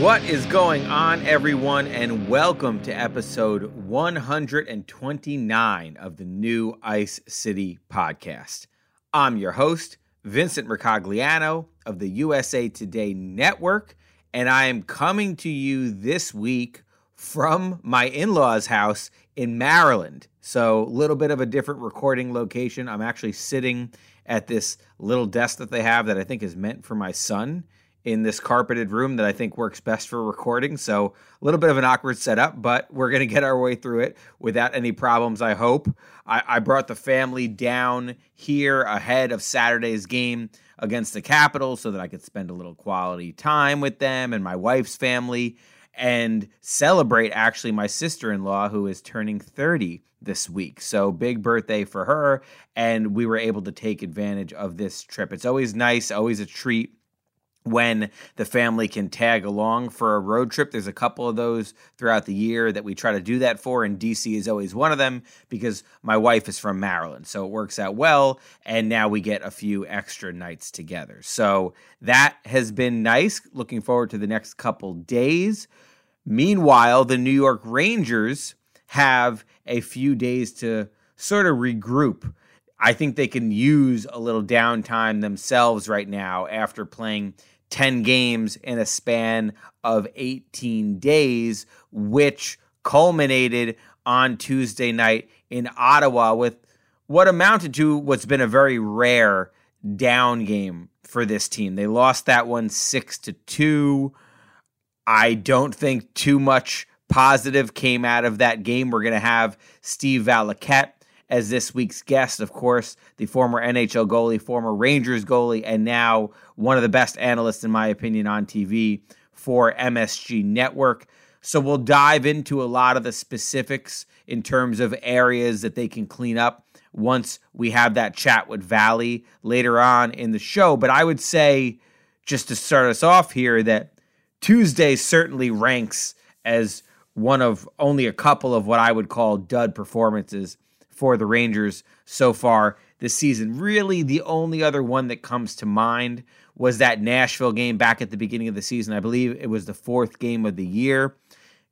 What is going on, everyone, and welcome to episode 129 of the new Ice City podcast. I'm your host, Vincent Mercogliano of the USA Today Network, and I am coming to you this week from my in law's house in Maryland. So, a little bit of a different recording location. I'm actually sitting at this little desk that they have that I think is meant for my son in this carpeted room that I think works best for recording. So a little bit of an awkward setup, but we're going to get our way through it without any problems, I hope. I, I, brought the family down here ahead of Saturday's game against the Capitals so that I could spend a little quality time with them and my wife's family and celebrate actually my sister in law who is turning 30 this week. So big birthday for her. And we were able to take advantage of this trip. It's always nice, always a treat when the family can tag along for a road trip. There's a couple of those throughout the year that we try to do that for, and DC is always one of them because my wife is from Maryland. So it works out well, and now we get a few extra nights together. So that has been nice. Looking forward to the next couple days. Meanwhile, the New York Rangers have a few days to sort of regroup. I think they can use a little downtime themselves right now after playing 10 games in a span of 18 days, which culminated on Tuesday night in Ottawa with what amounted to what's been a very rare down game for this team. They lost that one 6 to 2. I don't think too much positive came out of that game. We're going to have Steve Valiquette as this week's guest, of course, the former NHL goalie, former Rangers goalie, and now one of the best analysts, in my opinion, on TV for MSG Network. So we'll dive into a lot of the specifics in terms of areas that they can clean up once we have that chat with Valley later on in the show. But I would say, just to start us off here, that Tuesday certainly ranks as one of only a couple of what I would call dud performances for the Rangers so far this season. Really, the only other one that comes to mind was that Nashville game back at the beginning of the season. I believe it was the fourth game of the year.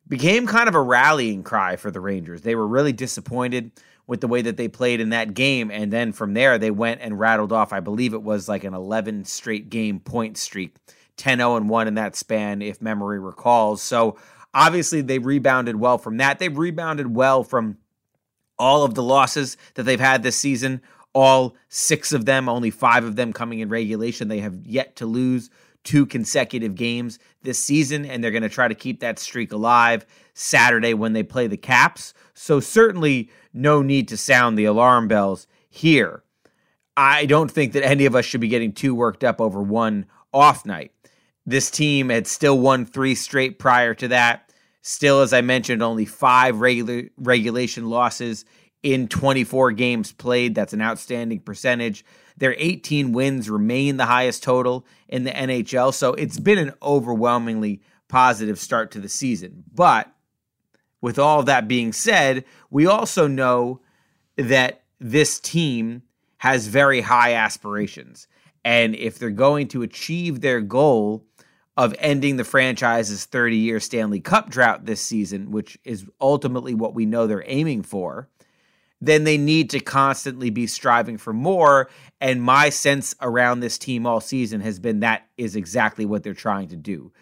Became kind of a rallying cry for the Rangers. They were really disappointed with the way that they played in that game. And then from there, they went and rattled off, I believe it was like an 11 straight game point streak, 10 0 and 1 in that span, if memory recalls. So obviously, they rebounded well from that. They've rebounded well from all of the losses that they've had this season, all six of them, only five of them coming in regulation. They have yet to lose two consecutive games this season, and they're going to try to keep that streak alive Saturday when they play the Caps. So, certainly, no need to sound the alarm bells here. I don't think that any of us should be getting too worked up over one off night. This team had still won three straight prior to that. Still, as I mentioned, only five regular regulation losses in 24 games played. That's an outstanding percentage. Their 18 wins remain the highest total in the NHL. So it's been an overwhelmingly positive start to the season. But with all that being said, we also know that this team has very high aspirations. And if they're going to achieve their goal of ending the franchise's 30 year Stanley Cup drought this season, which is ultimately what we know they're aiming for, then they need to constantly be striving for more. And my sense around this team all season has been that is exactly what they're trying to do.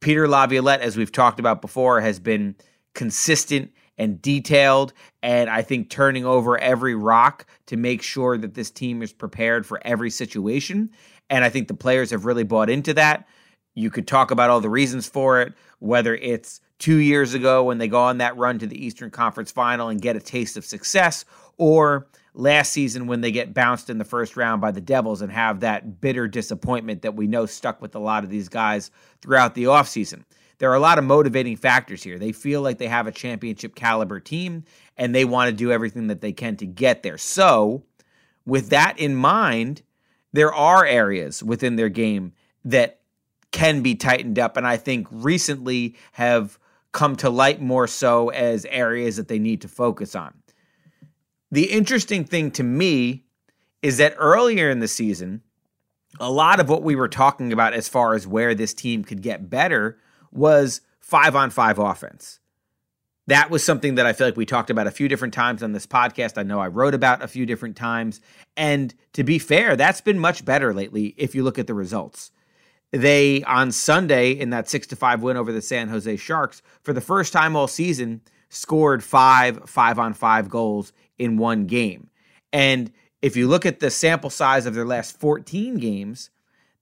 Peter Laviolette, as we've talked about before, has been consistent and detailed, and I think turning over every rock to make sure that this team is prepared for every situation. And I think the players have really bought into that You could talk about all the reasons for it, whether it's two years ago when they go on that run to the Eastern Conference final and get a taste of success, or last season when they get bounced in the first round by the Devils and have that bitter disappointment that we know stuck with a lot of these guys throughout the offseason. There are a lot of motivating factors here. They feel like they have a championship caliber team and they want to do everything that they can to get there. So, with that in mind, there are areas within their game that can be tightened up and I think recently have come to light more so as areas that they need to focus on. The interesting thing to me is that earlier in the season, a lot of what we were talking about as far as where this team could get better was five on five offense. That was something that I feel like we talked about a few different times on this podcast. I know I wrote about a few different times. And to be fair, that's been much better lately if you look at the results. They, on Sunday, in that six to five win over the San Jose Sharks, for the first time all season, scored five five on five goals in one game. And if you look at the sample size of their last 14 games,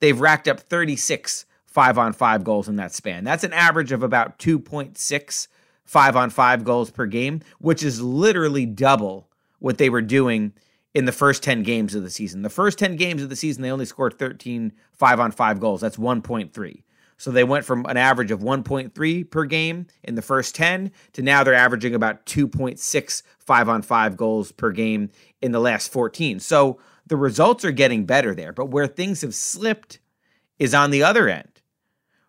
they've racked up 36 five on five goals in that span. That's an average of about 2.6 five on five goals per game, which is literally double what they were doing in the first 10 games of the season. The first 10 games of the season, they only scored 13 five on five goals. That's 1.3. So they went from an average of 1.3 per game in the first 10 to now they're averaging about 2.6 five on five goals per game in the last 14. So the results are getting better there. But where things have slipped is on the other end.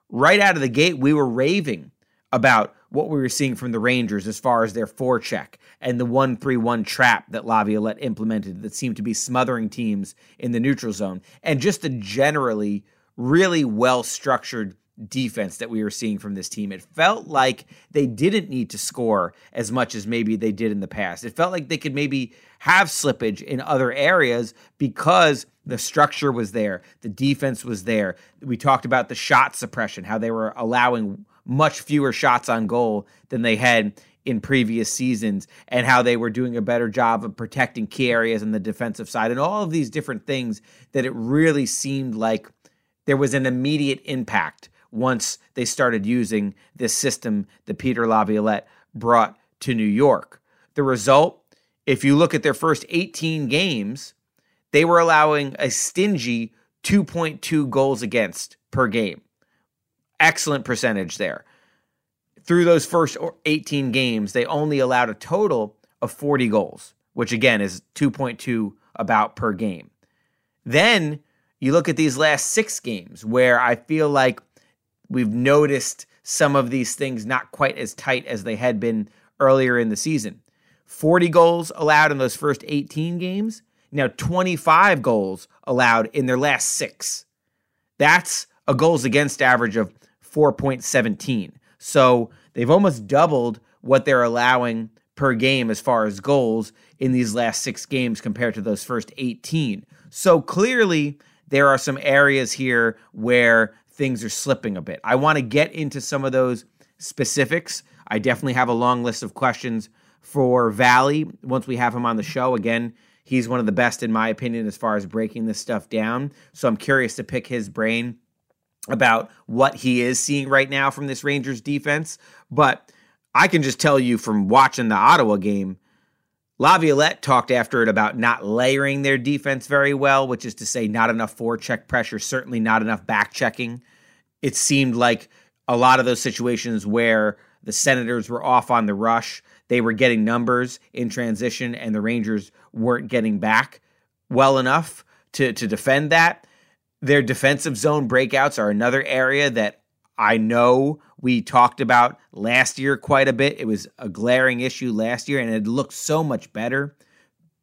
Right out of the gate, we were raving about what we were seeing from the Rangers as far as their forecheck and the 1 3 1 trap that Laviolette implemented that seemed to be smothering teams in the neutral zone, and just the generally really well structured defense that we were seeing from this team. It felt like they didn't need to score as much as maybe they did in the past. It felt like they could maybe have slippage in other areas because the structure was there, the defense was there. We talked about the shot suppression, how they were allowing much fewer shots on goal than they had in previous seasons and how they were doing a better job of protecting key areas on the defensive side and all of these different things that it really seemed like there was an immediate impact once they started using this system that Peter Laviolette brought to New York. The result, if you look at their first 18 games, they were allowing a stingy 2.2 goals against per game. Excellent percentage there. Through those first 18 games, they only allowed a total of 40 goals, which again is 2.2 about per game. Then you look at these last six games where I feel like we've noticed some of these things not quite as tight as they had been earlier in the season. 40 goals allowed in those first 18 games. Now 25 goals allowed in their last six. That's a goals against average of 4.17. So they've almost doubled what they're allowing per game as far as goals in these last six games compared to those first 18. So clearly, there are some areas here where things are slipping a bit. I want to get into some of those specifics. I definitely have a long list of questions for Valley once we have him on the show. Again, he's one of the best, in my opinion, as far as breaking this stuff down. So I'm curious to pick his brain about what he is seeing right now from this Rangers defense. But I can just tell you from watching the Ottawa game, Laviolette talked after it about not layering their defense very well, which is to say, not enough forecheck pressure, certainly not enough back checking. It seemed like a lot of those situations where the Senators were off on the rush, they were getting numbers in transition, and the Rangers weren't getting back well enough to, to defend that. Their defensive zone breakouts are another area that I know we talked about last year quite a bit. It was a glaring issue last year, and it looked so much better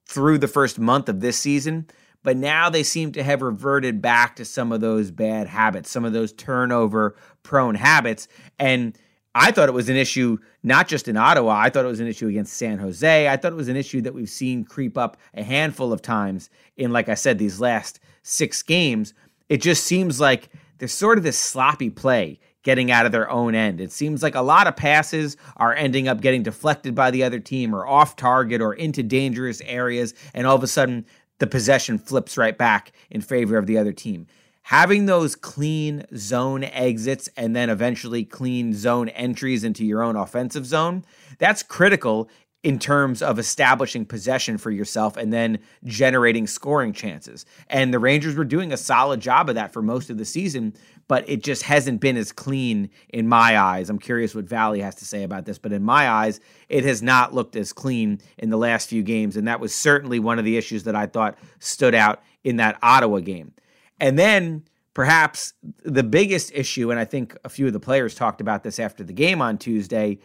through the first month of this season. But now they seem to have reverted back to some of those bad habits, some of those turnover prone habits. And I thought it was an issue not just in Ottawa. I thought it was an issue against San Jose. I thought it was an issue that we've seen creep up a handful of times in, like I said, these last six games. It just seems like there's sort of this sloppy play getting out of their own end. It seems like a lot of passes are ending up getting deflected by the other team or off target or into dangerous areas, and all of a sudden the possession flips right back in favor of the other team. having those clean zone exits and then eventually clean zone entries into your own offensive zone, that's critical in terms of establishing possession for yourself and then generating scoring chances. And the Rangers were doing a solid job of that for most of the season, but it just hasn't been as clean in my eyes. I'm curious what Valley has to say about this, but in my eyes, it has not looked as clean in the last few games. And that was certainly one of the issues that I thought stood out in that Ottawa game. And then perhaps the biggest issue, and I think a few of the players talked about this after the game on Tuesday,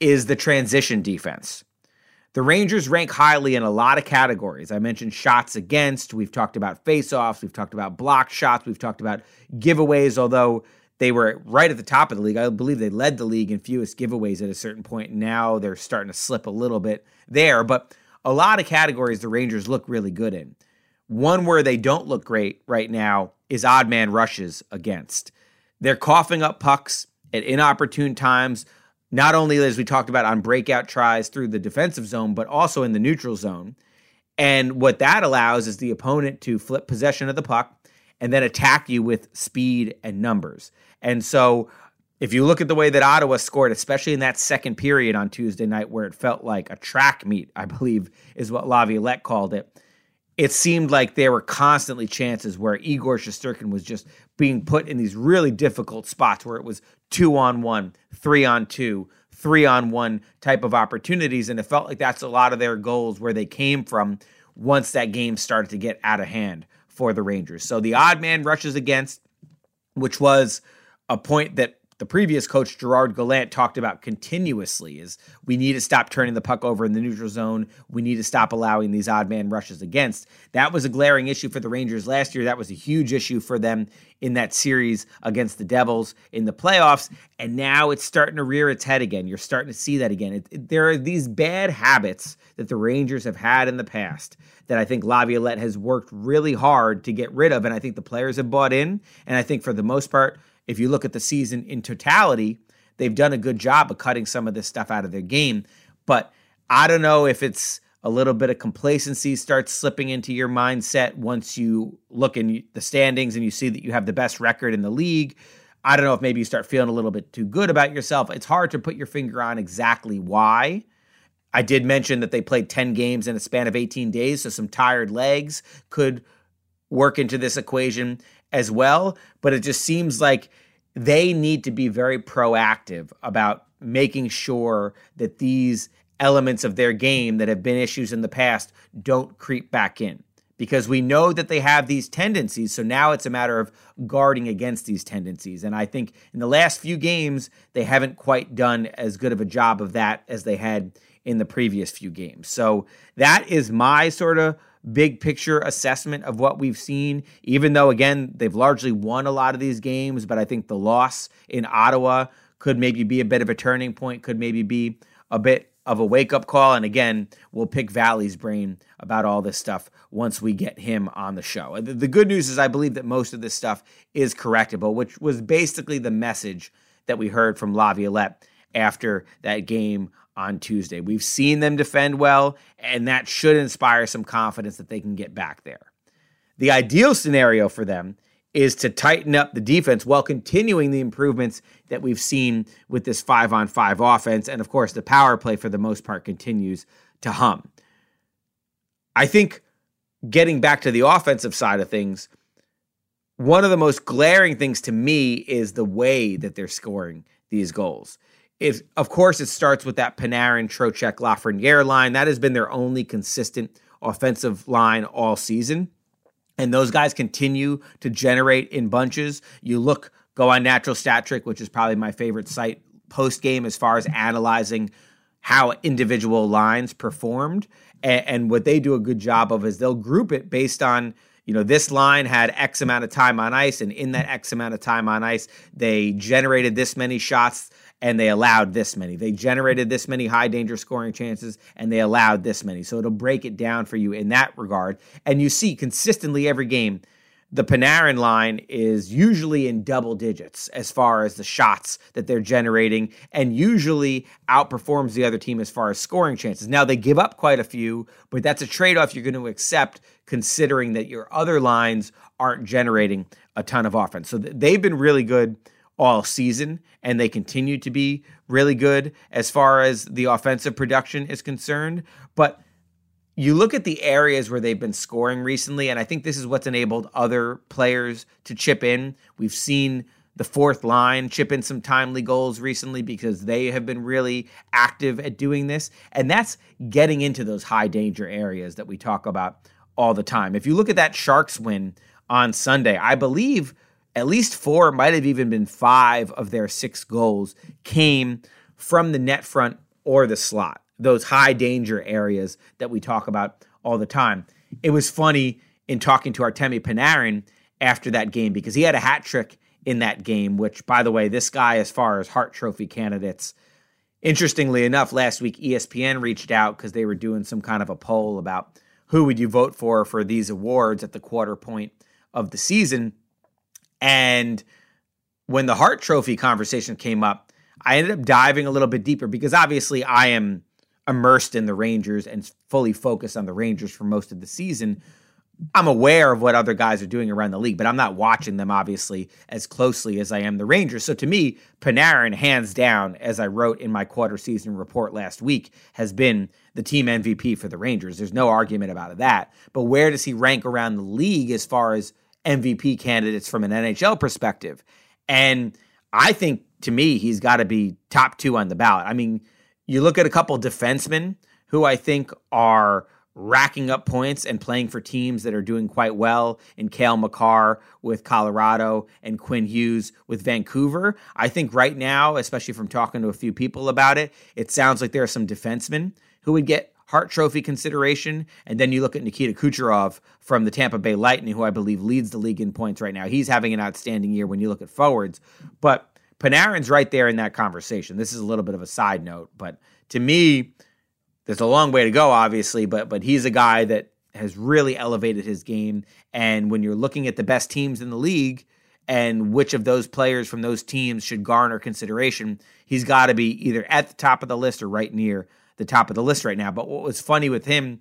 is the transition defense. The Rangers rank highly in a lot of categories. I mentioned shots against, we've talked about faceoffs, we've talked about block shots, we've talked about giveaways, although they were right at the top of the league. I believe they led the league in fewest giveaways at a certain point. Now they're starting to slip a little bit there, but a lot of categories the Rangers look really good in. One where they don't look great right now is odd man rushes against. They're coughing up pucks at inopportune times, not only as we talked about on breakout tries through the defensive zone, but also in the neutral zone. And what that allows is the opponent to flip possession of the puck and then attack you with speed and numbers. And so if you look at the way that Ottawa scored, especially in that second period on Tuesday night, where it felt like a track meet, I believe is what Laviolette called it it seemed like there were constantly chances where Igor Shesterkin was just being put in these really difficult spots where it was two on one, three on two, three on one type of opportunities. And it felt like that's a lot of their goals where they came from once that game started to get out of hand for the Rangers. So the odd man rushes against, which was a point that the previous coach Gerard Gallant talked about continuously is we need to stop turning the puck over in the neutral zone. We need to stop allowing these odd man rushes against. That was a glaring issue for the Rangers last year. That was a huge issue for them in that series against the Devils in the playoffs. And now it's starting to rear its head again. You're starting to see that again. It, it, there are these bad habits that the Rangers have had in the past that I think Laviolette has worked really hard to get rid of. And I think the players have bought in. And I think for the most part, if you look at the season in totality, they've done a good job of cutting some of this stuff out of their game. But I don't know if it's a little bit of complacency starts slipping into your mindset once you look in the standings and you see that you have the best record in the league. I don't know if maybe you start feeling a little bit too good about yourself. It's hard to put your finger on exactly why. I did mention that they played 10 games in a span of 18 days, so some tired legs could work into this equation as well. But it just seems like they need to be very proactive about making sure that these elements of their game that have been issues in the past don't creep back in because we know that they have these tendencies. So now it's a matter of guarding against these tendencies. And I think in the last few games, they haven't quite done as good of a job of that as they had in the previous few games. So that is my sort of big picture assessment of what we've seen, even though, again, they've largely won a lot of these games. But I think the loss in Ottawa could maybe be a bit of a turning point, could maybe be a bit of a wake up call. And again, we'll pick Valley's brain about all this stuff once we get him on the show. The, good news is, I believe that most of this stuff is correctable, which was basically the message that we heard from Laviolette after that game on Tuesday. We've seen them defend well, and that should inspire some confidence that they can get back there. The ideal scenario for them is to tighten up the defense while continuing the improvements that we've seen with this five on five offense. And of course, the power play for the most part continues to hum. I think getting back to the offensive side of things, one of the most glaring things to me is the way that they're scoring these goals is of course it starts with that Panarin, Trocheck, Lafreniere line. That has been their only consistent offensive line all season. And those guys continue to generate in bunches. You look, go on Natural Stat Trick, which is probably my favorite site post game as far as analyzing how individual lines performed. And, and what they do a good job of is they'll group it based on you know, this line had X amount of time on ice, and in that X amount of time on ice, they generated this many shots and they allowed this many. They generated this many high danger scoring chances and they allowed this many. So it'll break it down for you in that regard. And you see consistently every game, the Panarin line is usually in double digits as far as the shots that they're generating and usually outperforms the other team as far as scoring chances. Now, they give up quite a few, but that's a trade off you're going to accept considering that your other lines aren't generating a ton of offense. So they've been really good all season, and they continue to be really good as far as the offensive production is concerned. But you look at the areas where they've been scoring recently, and I think this is what's enabled other players to chip in. We've seen the fourth line chip in some timely goals recently because they have been really active at doing this. And that's getting into those high danger areas that we talk about all the time. If you look at that Sharks win on Sunday, I believe at least four, might have even been five of their six goals came from the net front or the slot, those high danger areas that we talk about all the time. It was funny in talking to Artemi Panarin after that game because he had a hat trick in that game, which, by the way, this guy, as far as Hart Trophy candidates, interestingly enough, last week ESPN reached out because they were doing some kind of a poll about who would you vote for for these awards at the quarter point of the season. And when the Hart Trophy conversation came up, I ended up diving a little bit deeper because obviously I am immersed in the Rangers and fully focused on the Rangers for most of the season. I'm aware of what other guys are doing around the league, but I'm not watching them obviously as closely as I am the Rangers. So to me, Panarin, hands down, as I wrote in my quarter season report last week, has been the team MVP for the Rangers. There's no argument about that. But where does he rank around the league as far as MVP candidates from an NHL perspective? And I think to me, he's got to be top two on the ballot. I mean, you look at a couple defensemen who I think are racking up points and playing for teams that are doing quite well in Kale Makar with Colorado and Quinn Hughes with Vancouver. I think right now, especially from talking to a few people about it, it sounds like there are some defensemen who would get Hart Trophy consideration. And then you look at Nikita Kucherov from the Tampa Bay Lightning, who I believe leads the league in points right now. He's having an outstanding year when you look at forwards. But Panarin's right there in that conversation. This is a little bit of a side note, but to me, there's a long way to go, obviously, but but he's a guy that has really elevated his game. And when you're looking at the best teams in the league and which of those players from those teams should garner consideration, he's got to be either at the top of the list or right near the top of the list right now. But what was funny with him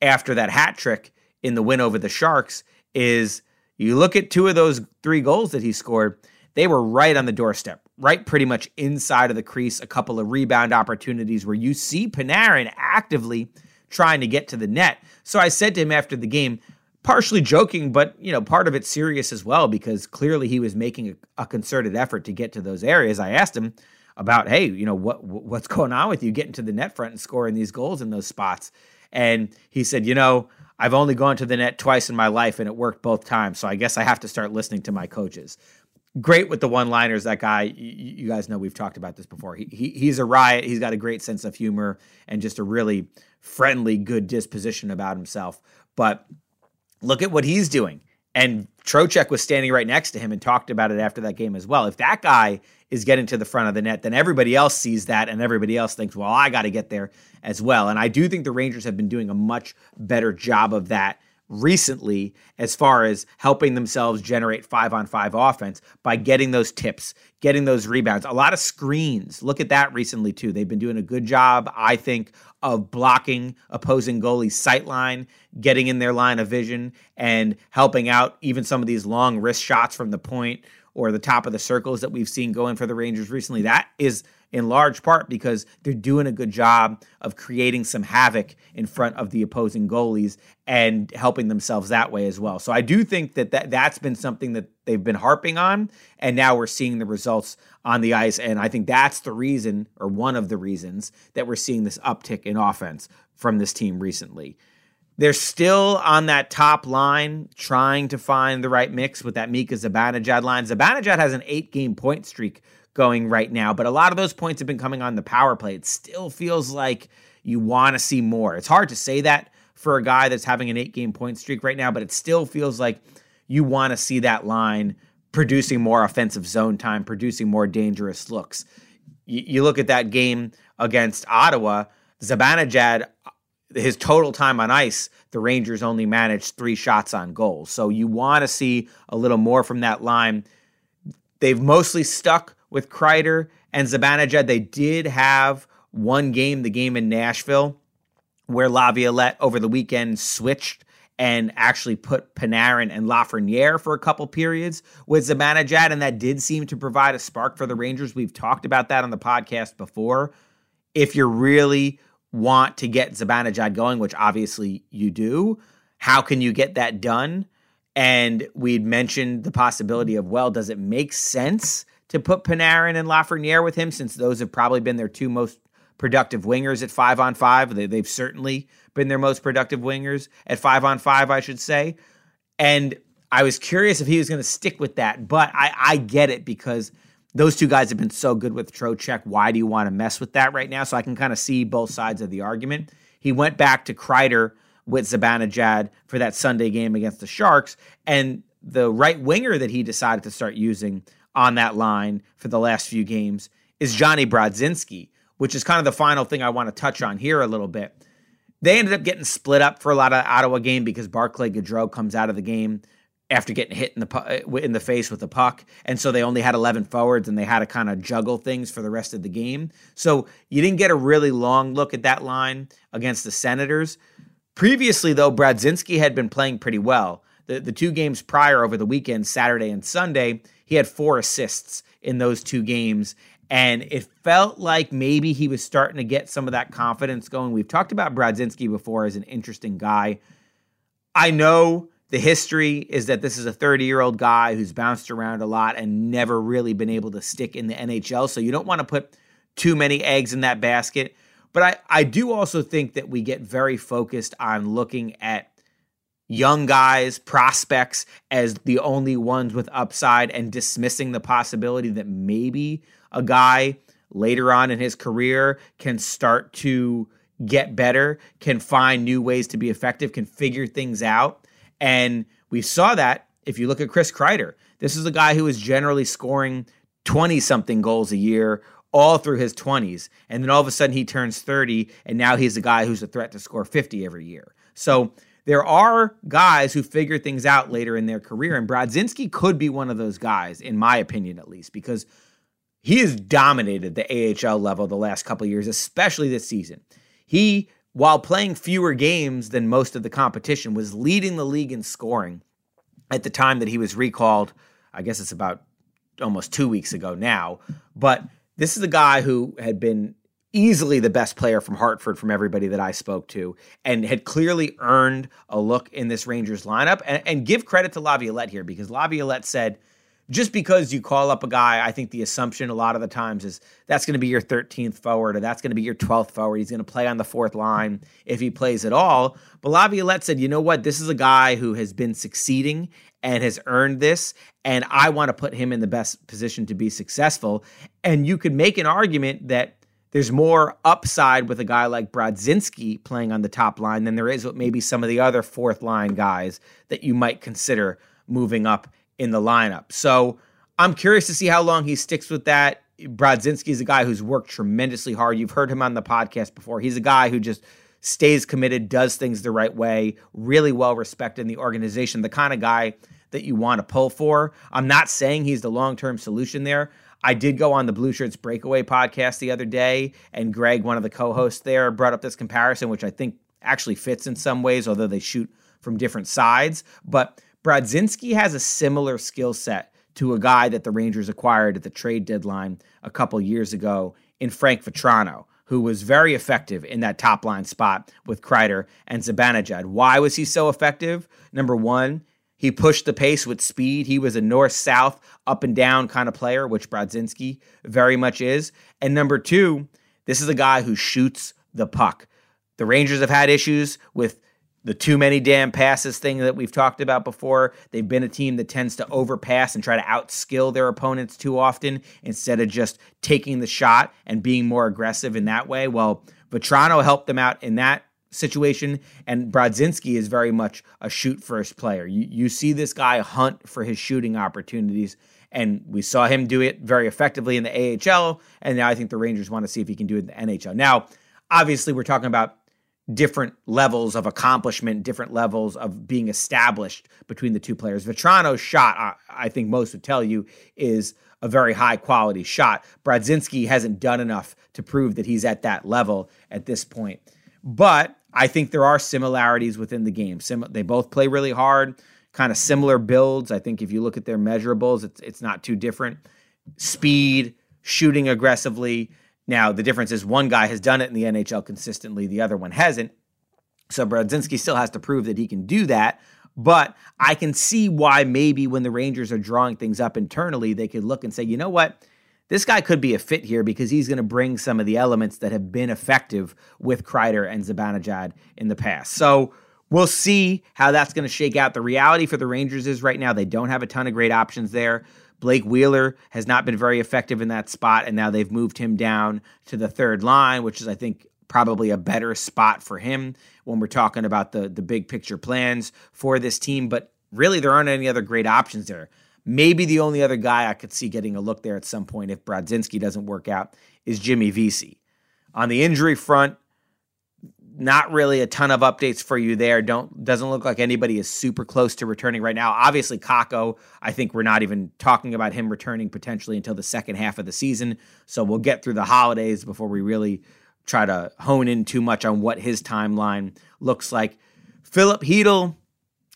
after that hat trick in the win over the Sharks is you look at two of those three goals that he scored, they were right on the doorstep right pretty much inside of the crease, a couple of rebound opportunities where you see Panarin actively trying to get to the net. So I said to him after the game, partially joking, but you know, part of it serious as well because clearly he was making a, a, concerted effort to get to those areas. I asked him about, hey, you know, what what's going on with you getting to the net front and scoring these goals in those spots? And he said, you know, I've only gone to the net twice in my life and it worked both times. So I guess I have to start listening to my coaches great with the one liners. That guy, you, guys know we've talked about this before. He, he he's a riot. He's got a great sense of humor and just a really friendly, good disposition about himself. But look at what he's doing. And Trocheck was standing right next to him and talked about it after that game as well. If that guy is getting to the front of the net, then everybody else sees that and everybody else thinks, well, I got to get there as well. And I do think the Rangers have been doing a much better job of that recently as far as helping themselves generate five on five offense by getting those tips, getting those rebounds, a lot of screens. Look at that recently, too. They've been doing a good job, I think, of blocking opposing goalies' sight line, getting in their line of vision, and helping out even some of these long wrist shots from the point or the top of the circles that we've seen going for the Rangers recently. That is in large part because they're doing a good job of creating some havoc in front of the opposing goalies and helping themselves that way as well. So I do think that, that that's been something that they've been harping on and now we're seeing the results on the ice and I think that's the reason or one of the reasons that we're seeing this uptick in offense from this team recently. They're still on that top line trying to find the right mix with that Mika Zibanejad line. Zibanejad has an eight game point streak going right now, but a lot of those points have been coming on the power play. It still feels like you want to see more. It's hard to say that for a guy that's having an eight game point streak right now, but it still feels like you want to see that line producing more offensive zone time, producing more dangerous looks. You, you look at that game against Ottawa, Zibanejad, his total time on ice, the Rangers only managed three shots on goal. So you want to see a little more from that line. They've mostly stuck with Kreider and Zibanejad. They did have one game, the game in Nashville, where Laviolette over the weekend switched and actually put Panarin and Lafreniere for a couple periods with Zibanejad, and that did seem to provide a spark for the Rangers. We've talked about that on the podcast before. If you really want to get Zibanejad going, which obviously you do, how can you get that done? And we'd mentioned the possibility of, well, does it make sense to put Panarin and Lafreniere with him since those have probably been their two most productive wingers at five on five? They, they've certainly been their most productive wingers at five on five, I should say. And I was curious if he was going to stick with that, but I, I get it because those two guys have been so good with Trocheck. Why do you want to mess with that right now? So I can kind of see both sides of the argument. He went back to Kreider with Zibanejad for that Sunday game against the Sharks. And the right winger that he decided to start using on that line for the last few games is Johnny Brodzinski, which is kind of the final thing I want to touch on here a little bit. They ended up getting split up for a lot of Ottawa game because Barclay Goodrow comes out of the game after getting hit in the uh, in the face with the puck, and so they only had 11 forwards and they had to kind of juggle things for the rest of the game. So you didn't get a really long look at that line against the Senators. Previously, though, Brodzinski had been playing pretty well. The, the two games prior over the weekend, Saturday and Sunday, he had four assists in those two games. And it felt like maybe he was starting to get some of that confidence going. We've talked about Brodzinski before as an interesting guy. I know the history is that this is a 30 year old guy who's bounced around a lot and never really been able to stick in the NHL. So you don't want to put too many eggs in that basket. But I, I do also think that we get very focused on looking at young guys, prospects, as the only ones with upside and dismissing the possibility that maybe a guy later on in his career can start to get better, can find new ways to be effective, can figure things out. And we saw that if you look at Chris Kreider. This is a guy who is generally scoring 20 something goals a year all through his 20s. And then all of a sudden he turns 30, and now he's a guy who's a threat to score 50 every year. So there are guys who figure things out later in their career, and Brodzinski could be one of those guys, in my opinion at least, because he has dominated the AHL level the last couple years, especially this season. He, while playing fewer games than most of the competition, was leading the league in scoring at the time that he was recalled. I guess it's about almost two weeks ago now. But this is a guy who had been easily the best player from Hartford from everybody that I spoke to and had clearly earned a look in this Rangers lineup. And, and give credit to Laviolette here because Laviolette said, just because you call up a guy, I think the assumption a lot of the times is that's going to be your 13th forward or that's going to be your 12th forward. He's going to play on the fourth line if he plays at all. But Laviolette said, you know what? This is a guy who has been succeeding and has earned this. And I want to put him in the best position to be successful. And you could make an argument that there's more upside with a guy like Brodzinski playing on the top line than there is with maybe some of the other fourth line guys that you might consider moving up in the lineup. So I'm curious to see how long he sticks with that. Brodzinski is a guy who's worked tremendously hard. You've heard him on the podcast before. He's a guy who just stays committed, does things the right way, really well respected in the organization, the kind of guy that you want to pull for. I'm not saying he's the long term solution there. I did go on the Blue Shirts Breakaway podcast the other day, and Greg, one of the co hosts there, brought up this comparison, which I think actually fits in some ways, although they shoot from different sides. But Brodzinski has a similar skill set to a guy that the Rangers acquired at the trade deadline a couple years ago in Frank Vatrano, who was very effective in that top line spot with Kreider and Zibanejad. Why was he so effective? Number one, he pushed the pace with speed. He was a north south, up and down kind of player, which Brodzinski very much is. And number two, this is a guy who shoots the puck. The Rangers have had issues with the too many damn passes thing that we've talked about before. They've been a team that tends to overpass and try to outskill their opponents too often instead of just taking the shot and being more aggressive in that way. Well, Vatrano helped them out in that situation, and Brodzinski is very much a shoot first player. You, you see this guy hunt for his shooting opportunities, and we saw him do it very effectively in the AHL, and now I think the Rangers want to see if he can do it in the NHL. Now, obviously, we're talking about different levels of accomplishment, different levels of being established between the two players. Vatrano's shot, I think most would tell you, is a very high quality shot. Brodzinski hasn't done enough to prove that he's at that level at this point. but I think there are similarities within the game. Sim- they both play really hard, kind of similar builds. I think if you look at their measurables, it's it's not too different. Speed, shooting aggressively. Now the difference is one guy has done it in the NHL consistently, the other one hasn't. So Brodzinski still has to prove that he can do that. But I can see why maybe when the Rangers are drawing things up internally, they could look and say, you know what? This guy could be a fit here because he's going to bring some of the elements that have been effective with Kreider and Zibanejad in the past. So we'll see how that's going to shake out. The reality for the Rangers is right now they don't have a ton of great options there. Blake Wheeler has not been very effective in that spot, and now they've moved him down to the third line, which is, I think, probably a better spot for him when we're talking about the the big picture plans for this team. But really, there aren't any other great options there. Maybe the only other guy I could see getting a look there at some point if Brodzinski doesn't work out is Jimmy Vesey. On the injury front, not really a ton of updates for you there. Don't doesn't look like anybody is super close to returning right now. Obviously, Kakko, I think we're not even talking about him returning potentially until the second half of the season. So we'll get through the holidays before we really try to hone in too much on what his timeline looks like. Philip Chytil,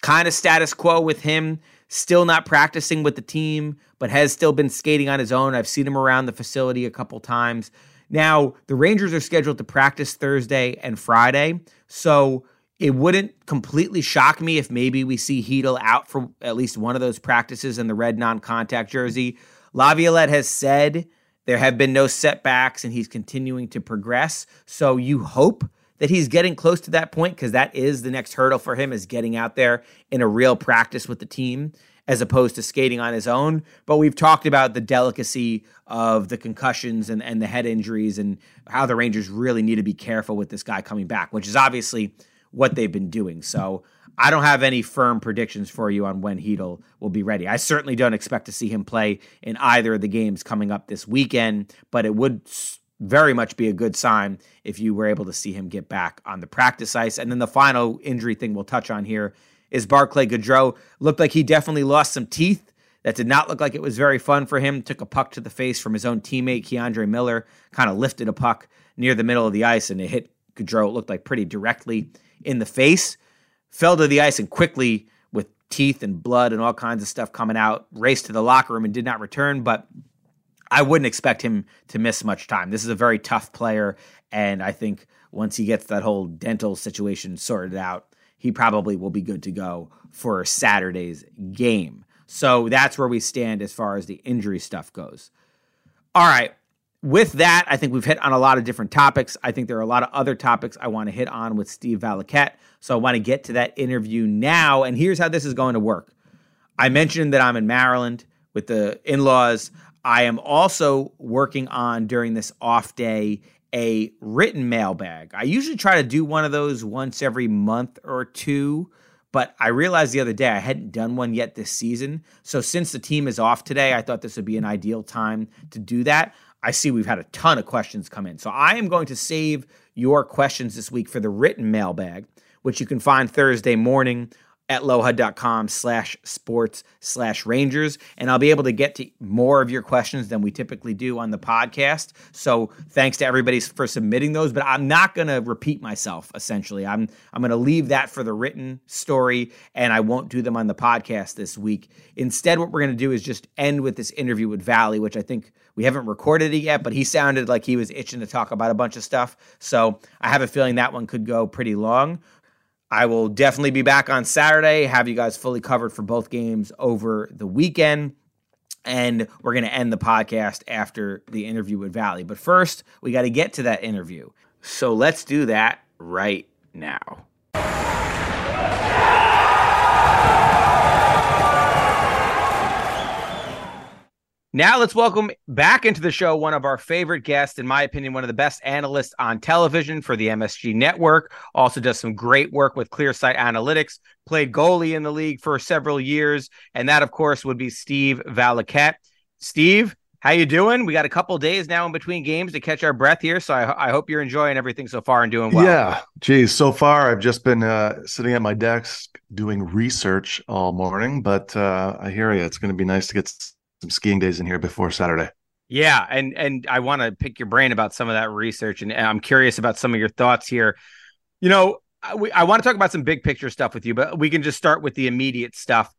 kind of status quo with him still not practicing with the team, but has still been skating on his own. I've seen him around the facility a couple times. Now, the Rangers are scheduled to practice Thursday and Friday, so it wouldn't completely shock me if maybe we see Chytil out for at least one of those practices in the red non-contact jersey. Laviolette has said there have been no setbacks and he's continuing to progress. So you hope that he's getting close to that point because that is the next hurdle for him is getting out there in a real practice with the team as opposed to skating on his own. But we've talked about the delicacy of the concussions and, and the head injuries and how the Rangers really need to be careful with this guy coming back, which is obviously what they've been doing. So I don't have any firm predictions for you on when Chytil will be ready. I certainly don't expect to see him play in either of the games coming up this weekend, but it would very much be a good sign if you were able to see him get back on the practice ice. And then the final injury thing we'll touch on here is Barclay Goodrow. Looked like he definitely lost some teeth. That did not look like it was very fun for him. Took a puck to the face from his own teammate, K'Andre Miller, kind of lifted a puck near the middle of the ice and it hit Goodrow. It looked like pretty directly in the face. Fell to the ice and quickly, with teeth and blood and all kinds of stuff coming out, raced to the locker room and did not return. But I wouldn't expect him to miss much time. This is a very tough player, and I think once he gets that whole dental situation sorted out, he probably will be good to go for Saturday's game. So that's where we stand as far as the injury stuff goes. All right. With that, I think we've hit on a lot of different topics. I think there are a lot of other topics I want to hit on with Steve Valiquette. So I want to get to that interview now. And here's how this is going to work. I mentioned that I'm in Maryland with the in laws. I am also working on during this off day a written mailbag. I usually try to do one of those once every month or two, but I realized the other day I hadn't done one yet this season. So since the team is off today, I thought this would be an ideal time to do that. I see we've had a ton of questions come in. So I am going to save your questions this week for the written mailbag, which you can find Thursday morning at lohud.com slash sports slash rangers and i'll be able to get to more of your questions than we typically do on the podcast. So thanks to everybody for submitting those but i'm not going to repeat myself essentially. I'm i'm going to leave that for the written story and i won't do them on the podcast this week. Instead what we're going to do is just end with this interview with valley which i think we haven't recorded it yet but he sounded like he was itching to talk about a bunch of stuff. So i have a feeling that one could go pretty long I will definitely be back on Saturday, have you guys fully covered for both games over the weekend. And we're going to end the podcast after the interview with Valley. But first, we got to get to that interview. So let's do that right now. Now let's welcome back into the show one of our favorite guests, in my opinion, one of the best analysts on television for the MSG network. Also does some great work with Clearsight Analytics, played goalie in the league for several years. And that, of course, would be Steve Valiquette. Steve, how you doing? We got a couple days now in between games to catch our breath here. So I, I, hope you're enjoying everything so far and doing well. Yeah. Geez, so far I've just been uh, sitting at my desk doing research all morning, but uh, I hear you. It's going to be nice to get some skiing days in here before Saturday. Yeah, and and I want to pick your brain about some of that research, and I'm curious about some of your thoughts here. You know, I, I want to talk about some big picture stuff with you, but we can just start with the immediate stuff.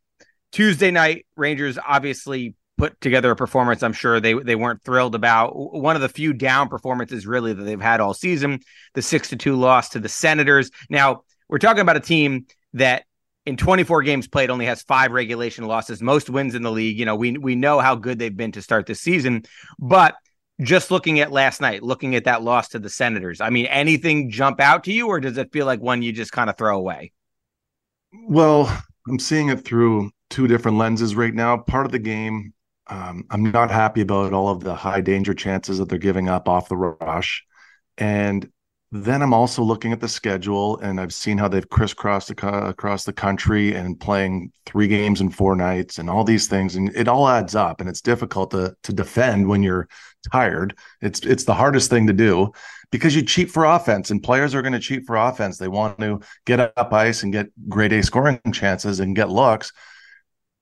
Tuesday night, Rangers obviously put together a performance I'm sure they they weren't thrilled about. One of the few down performances really that they've had all season, the 6 to 2 loss to the Senators. Now, we're talking about a team that in 24 games played only has 5 regulation losses, most wins in the league. You know, we we know how good they've been to start this season, but just looking at last night, looking at that loss to the Senators, I mean, anything jump out to you, or does it feel like one you just kind of throw away? Well, I'm seeing it through two different lenses right now. Part of the game, um, I'm not happy about all of the high danger chances that they're giving up off the rush. And then I'm also looking at the schedule, and I've seen how they've crisscrossed across the country and playing three games in four nights and all these things, and it all adds up. And it's difficult to to defend when you're tired. It's it's the hardest thing to do because you cheat for offense, and players are going to cheat for offense. They want to get up ice and get grade A scoring chances and get looks.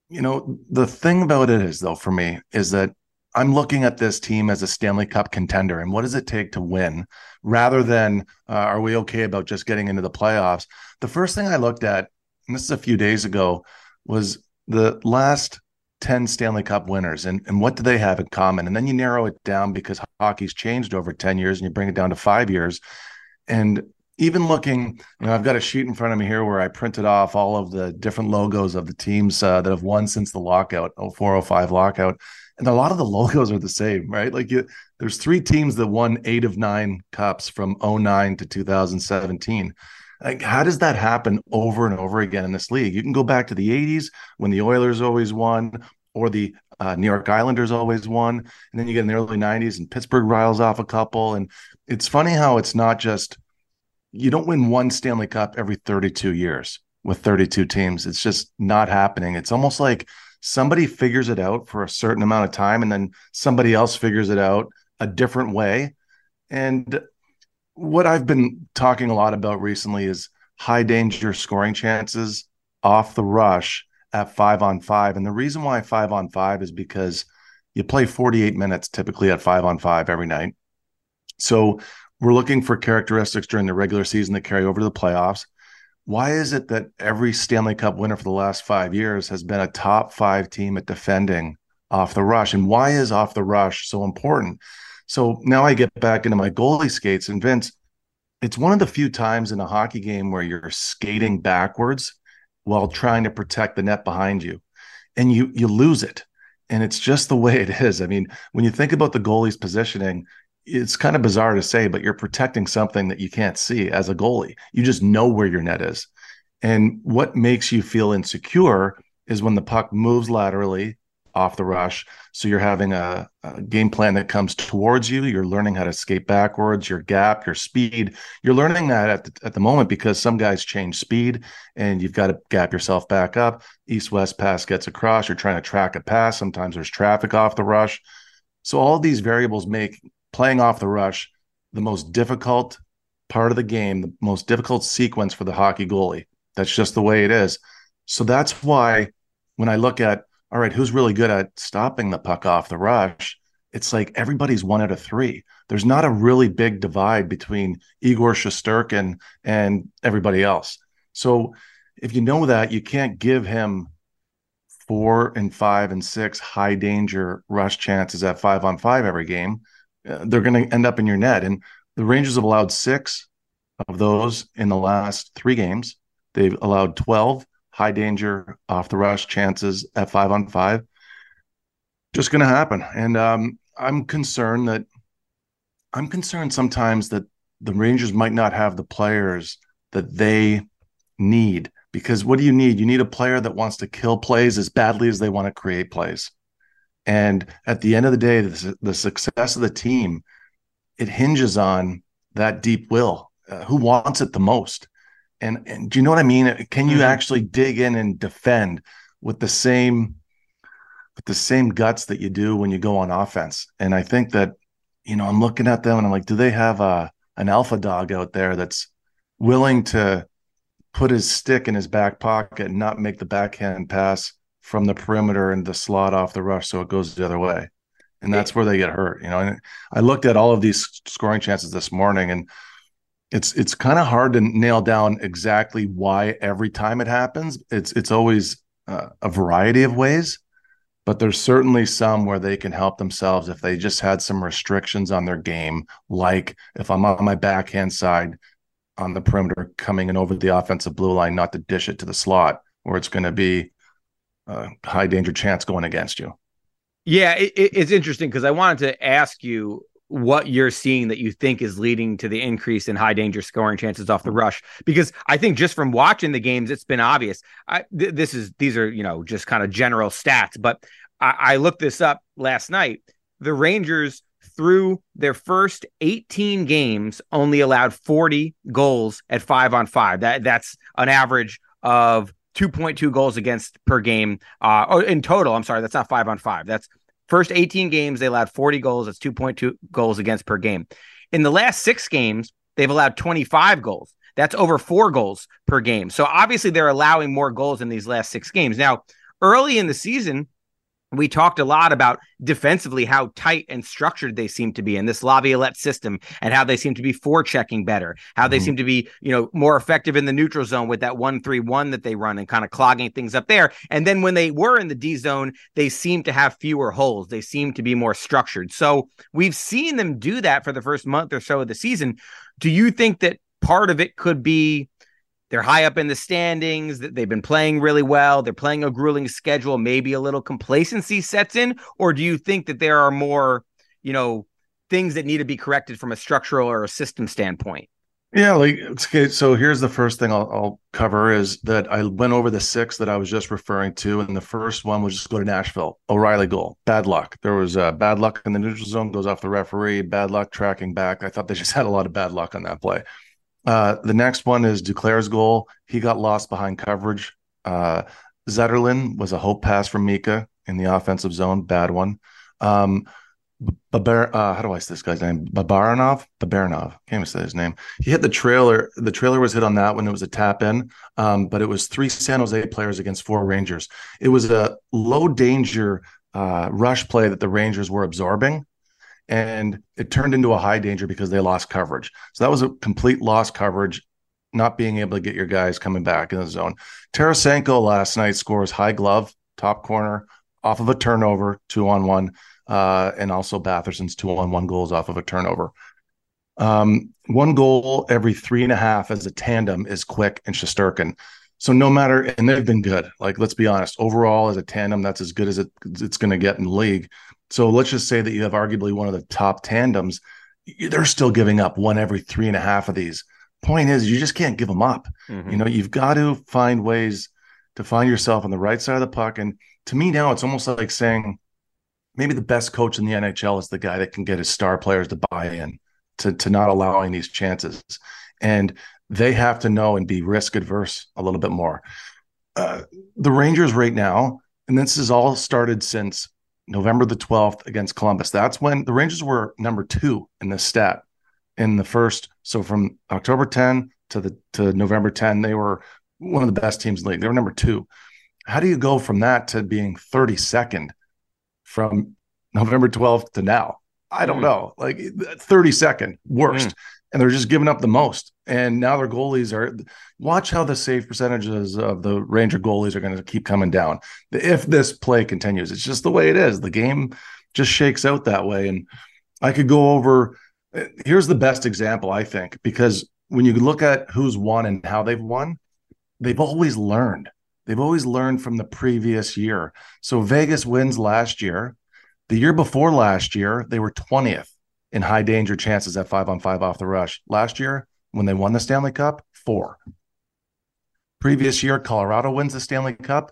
You know, the thing about it is, though, for me, is that I'm looking at this team as a Stanley Cup contender and what does it take to win rather than uh, are we okay about just getting into the playoffs? The first thing I looked at, and this is a few days ago, was the last 10 Stanley Cup winners and, and what do they have in common? And then you narrow it down because hockey's changed over 10 years and you bring it down to five years. And even looking, you know, I've got a sheet in front of me here where I printed off all of the different logos of the teams uh, that have won since the lockout, 0405 lockout and a lot of the logos are the same, right? Like you, there's three teams that won eight of nine cups from 09 to 2017. Like, how does that happen over and over again in this league? You can go back to the 80s when the Oilers always won, or the uh, New York Islanders always won, and then you get in the early 90s and Pittsburgh riles off a couple. And it's funny how it's not just you don't win one Stanley Cup every 32 years with 32 teams. It's just not happening. It's almost like somebody figures it out for a certain amount of time and then somebody else figures it out a different way. And what I've been talking a lot about recently is high danger scoring chances off the rush at five on five. And the reason why five on five is because you play 48 minutes typically at five on five every night. So we're looking for characteristics during the regular season that carry over to the playoffs why is it that every Stanley Cup winner for the last five years has been a top five team at defending off the rush? And why is off the rush so important? So now I get back into my goalie skates. And Vince, it's one of the few times in a hockey game where you're skating backwards while trying to protect the net behind you. And you you lose it. And it's just the way it is. I mean, when you think about the goalie's positioning, it's kind of bizarre to say, but you're protecting something that you can't see as a goalie. You just know where your net is. And what makes you feel insecure is when the puck moves laterally off the rush. So you're having a, a, game plan that comes towards you. You're learning how to skate backwards, your gap, your speed. You're learning that at the, at the moment because some guys change speed and you've got to gap yourself back up. East west pass gets across. You're trying to track a pass. Sometimes there's traffic off the rush. So all these variables make playing off the rush the most difficult part of the game, the most difficult sequence for the hockey goalie. That's just the way it is. So that's why when I look at, all right, who's really good at stopping the puck off the rush? It's like everybody's one out of three. There's not a really big divide between Igor Shesterkin and everybody else. So if you know that, you can't give him four and five and six high danger rush chances at five on five every game they're going to end up in your net. And the Rangers have allowed six of those in the last three games. They've allowed 12 high danger off the rush chances at five on five. Just going to happen. And um, I'm concerned that I'm concerned sometimes that the Rangers might not have the players that they need. Because what do you need? You need a player that wants to kill plays as badly as they want to create plays. And at the end of the day, the, the success of the team, it hinges on that deep will. Uh, who wants it the most? And, and do you know what I mean? Can you mm-hmm. actually dig in and defend with the same with the same guts that you do when you go on offense? And I think that, you know, I'm looking at them and I'm like, do they have a an alpha dog out there that's willing to put his stick in his back pocket and not make the backhand pass from the perimeter and the slot off the rush so it goes the other way and that's where they get hurt you know and i looked at all of these scoring chances this morning and it's it's kind of hard to nail down exactly why every time it happens. It's it's always uh, a variety of ways, but there's certainly some where they can help themselves if they just had some restrictions on their game, like if I'm on my backhand side on the perimeter coming in over the offensive blue line, not to dish it to the slot where it's going to be a high danger chance going against you. Yeah, it, it's interesting because I wanted to ask you what you're seeing that you think is leading to the increase in high danger scoring chances off the rush. Because i think just from watching the games it's been obvious. I, th- this is these are you know just kind of general stats but I, I looked this up last night. The rangers through their first 18 games only allowed 40 goals at 5 on 5 that that's an average of 2.2 goals against per game uh in total i'm sorry that's not 5 on 5 that's First 18 games, they allowed 40 goals. That's 2.2 goals against per game. In the last six games, they've allowed 25 goals. That's over four goals per game. So obviously, they're allowing more goals in these last six games. Now, early in the season, we talked a lot about defensively how tight and structured they seem to be in this Laviolette system and how they seem to be forechecking better, how they mm-hmm. seem to be, you know, more effective in the neutral zone with that one three one that they run and kind of clogging things up there. And then when they were in the D zone, they seem to have fewer holes. They seem to be more structured. So we've seen them do that for the first month or so of the season. Do you think that part of it could be they're high up in the standings. They've been playing really well. They're playing a grueling schedule. Maybe a little complacency sets in, or do you think that there are more, you know, things that need to be corrected from a structural or a system standpoint? Yeah, like okay. So here's the first thing I'll, I'll, cover is that I went over the six that I was just referring to, and the first one was just go to Nashville. O'Reilly goal, bad luck. There was uh, bad luck in the neutral zone, goes off the referee. Bad luck tracking back. I thought they just had a lot of bad luck on that play. Uh, the next one is Duclair's goal. He got lost behind coverage. Uh, Zetterlund was a hope pass from Mika in the offensive zone. Bad one. Um, Babar, uh, how do I say this guy's name? Babaranov? Babaranov. Can't even say his name. He hit the trailer. The trailer was hit on that when it was a tap in, um, but it was three San Jose players against four Rangers. It was a low danger uh, rush play that the Rangers were absorbing and it turned into a high danger because they lost coverage. So that was a complete lost coverage, not being able to get your guys coming back in the zone. Tarasenko last night scores high glove, top corner, off of a turnover, two on one, uh, and also Batherson's two on one goals off of a turnover. Um, one goal every three and a half as a tandem is quick and Shesterkin. So no matter, and they've been good. Like let's be honest, overall as a tandem, that's as good as it, it's going to get in the league. So let's just say that you have arguably one of the top tandems. They're still giving up one every three and a half of these. Point is, you just can't give them up. Mm-hmm. You know, you've got to find ways to find yourself on the right side of the puck. And to me now, it's almost like saying maybe the best coach in the NHL is the guy that can get his star players to buy in to, to not allowing these chances. And they have to know and be risk adverse a little bit more. Uh, the Rangers right now, and this has all started since November the 12th against Columbus. That's when the Rangers were number two in the stat in the first. So from October 10 to the to November 10, they were one of the best teams in the league. They were number two. How do you go from that to being 32nd from November 12th to now? I don't mm. know. Like 32nd, worst. Mm and they're just giving up the most. And now their goalies are watch how the save percentages of the Ranger goalies are going to keep coming down. If this play continues, it's just the way it is. The game just shakes out that way. And I could go over here's the best example, I think, because when you look at who's won and how they've won, they've always learned. They've always learned from the previous year. So Vegas wins last year. The year before last year, they were 20th in high danger chances at five on five off the rush. Last year, when they won the Stanley Cup, four. Previous year, Colorado wins the Stanley Cup.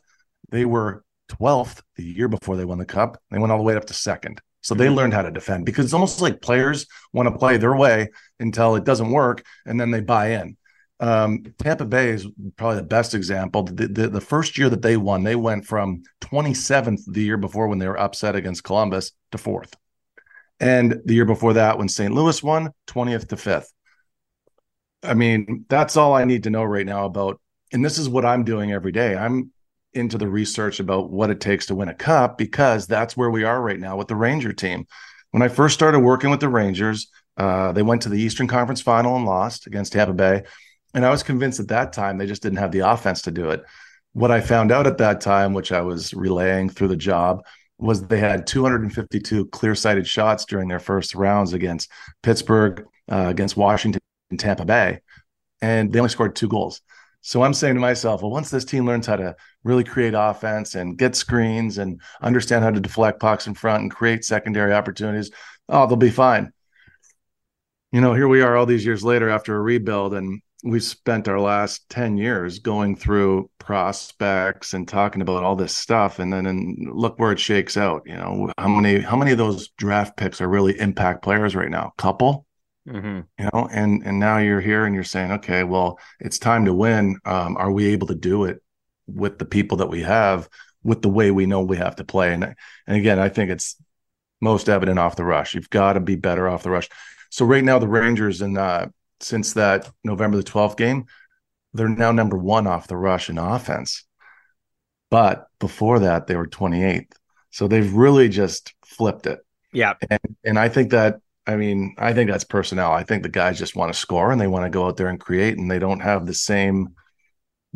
They were 12th the year before they won the cup. They went all the way up to second. So they learned how to defend because it's almost like players want to play their way until it doesn't work and then they buy in. Um, Tampa Bay is probably the best example. The, the, the, first year that they won, they went from 27th the year before when they were upset against Columbus to fourth. And the year before that, when St. Louis won, 20th to 5th. I mean, that's all I need to know right now about. And this is what I'm doing every day. I'm into the research about what it takes to win a cup because that's where we are right now with the Ranger team. When I first started working with the Rangers, Uh, they went to the Eastern Conference Final and lost against Tampa Bay. And I was convinced at that time they just didn't have the offense to do it. What I found out at that time, which I was relaying through the job, was they had 252 clear sighted shots during their first rounds against Pittsburgh, uh, against Washington, and Tampa Bay. And they only scored two goals. So I'm saying to myself, well, once this team learns how to really create offense and get screens and understand how to deflect pucks in front and create secondary opportunities, oh, they'll be fine. You know, here we are all these years later after a rebuild, and we've spent our last 10 years going through prospects and talking about all this stuff and then and look where it shakes out you know? How many how many of those draft picks are really impact players right now? Couple mm-hmm. you know? And and now you're here and you're saying okay well it's time to win. Um, are we able to do it with the people that we have with the way we know we have to play? And and again i think it's most evident off the rush. You've got to be better off the rush. So right now the rangers and uh since that November the 12th game, they're now number one off the rush in offense. But before that, they were 28th. So they've really just flipped it. Yeah. And, and I think that, I mean, I think that's personnel. I think the guys just want to score and they want to go out there and create, and they don't have the same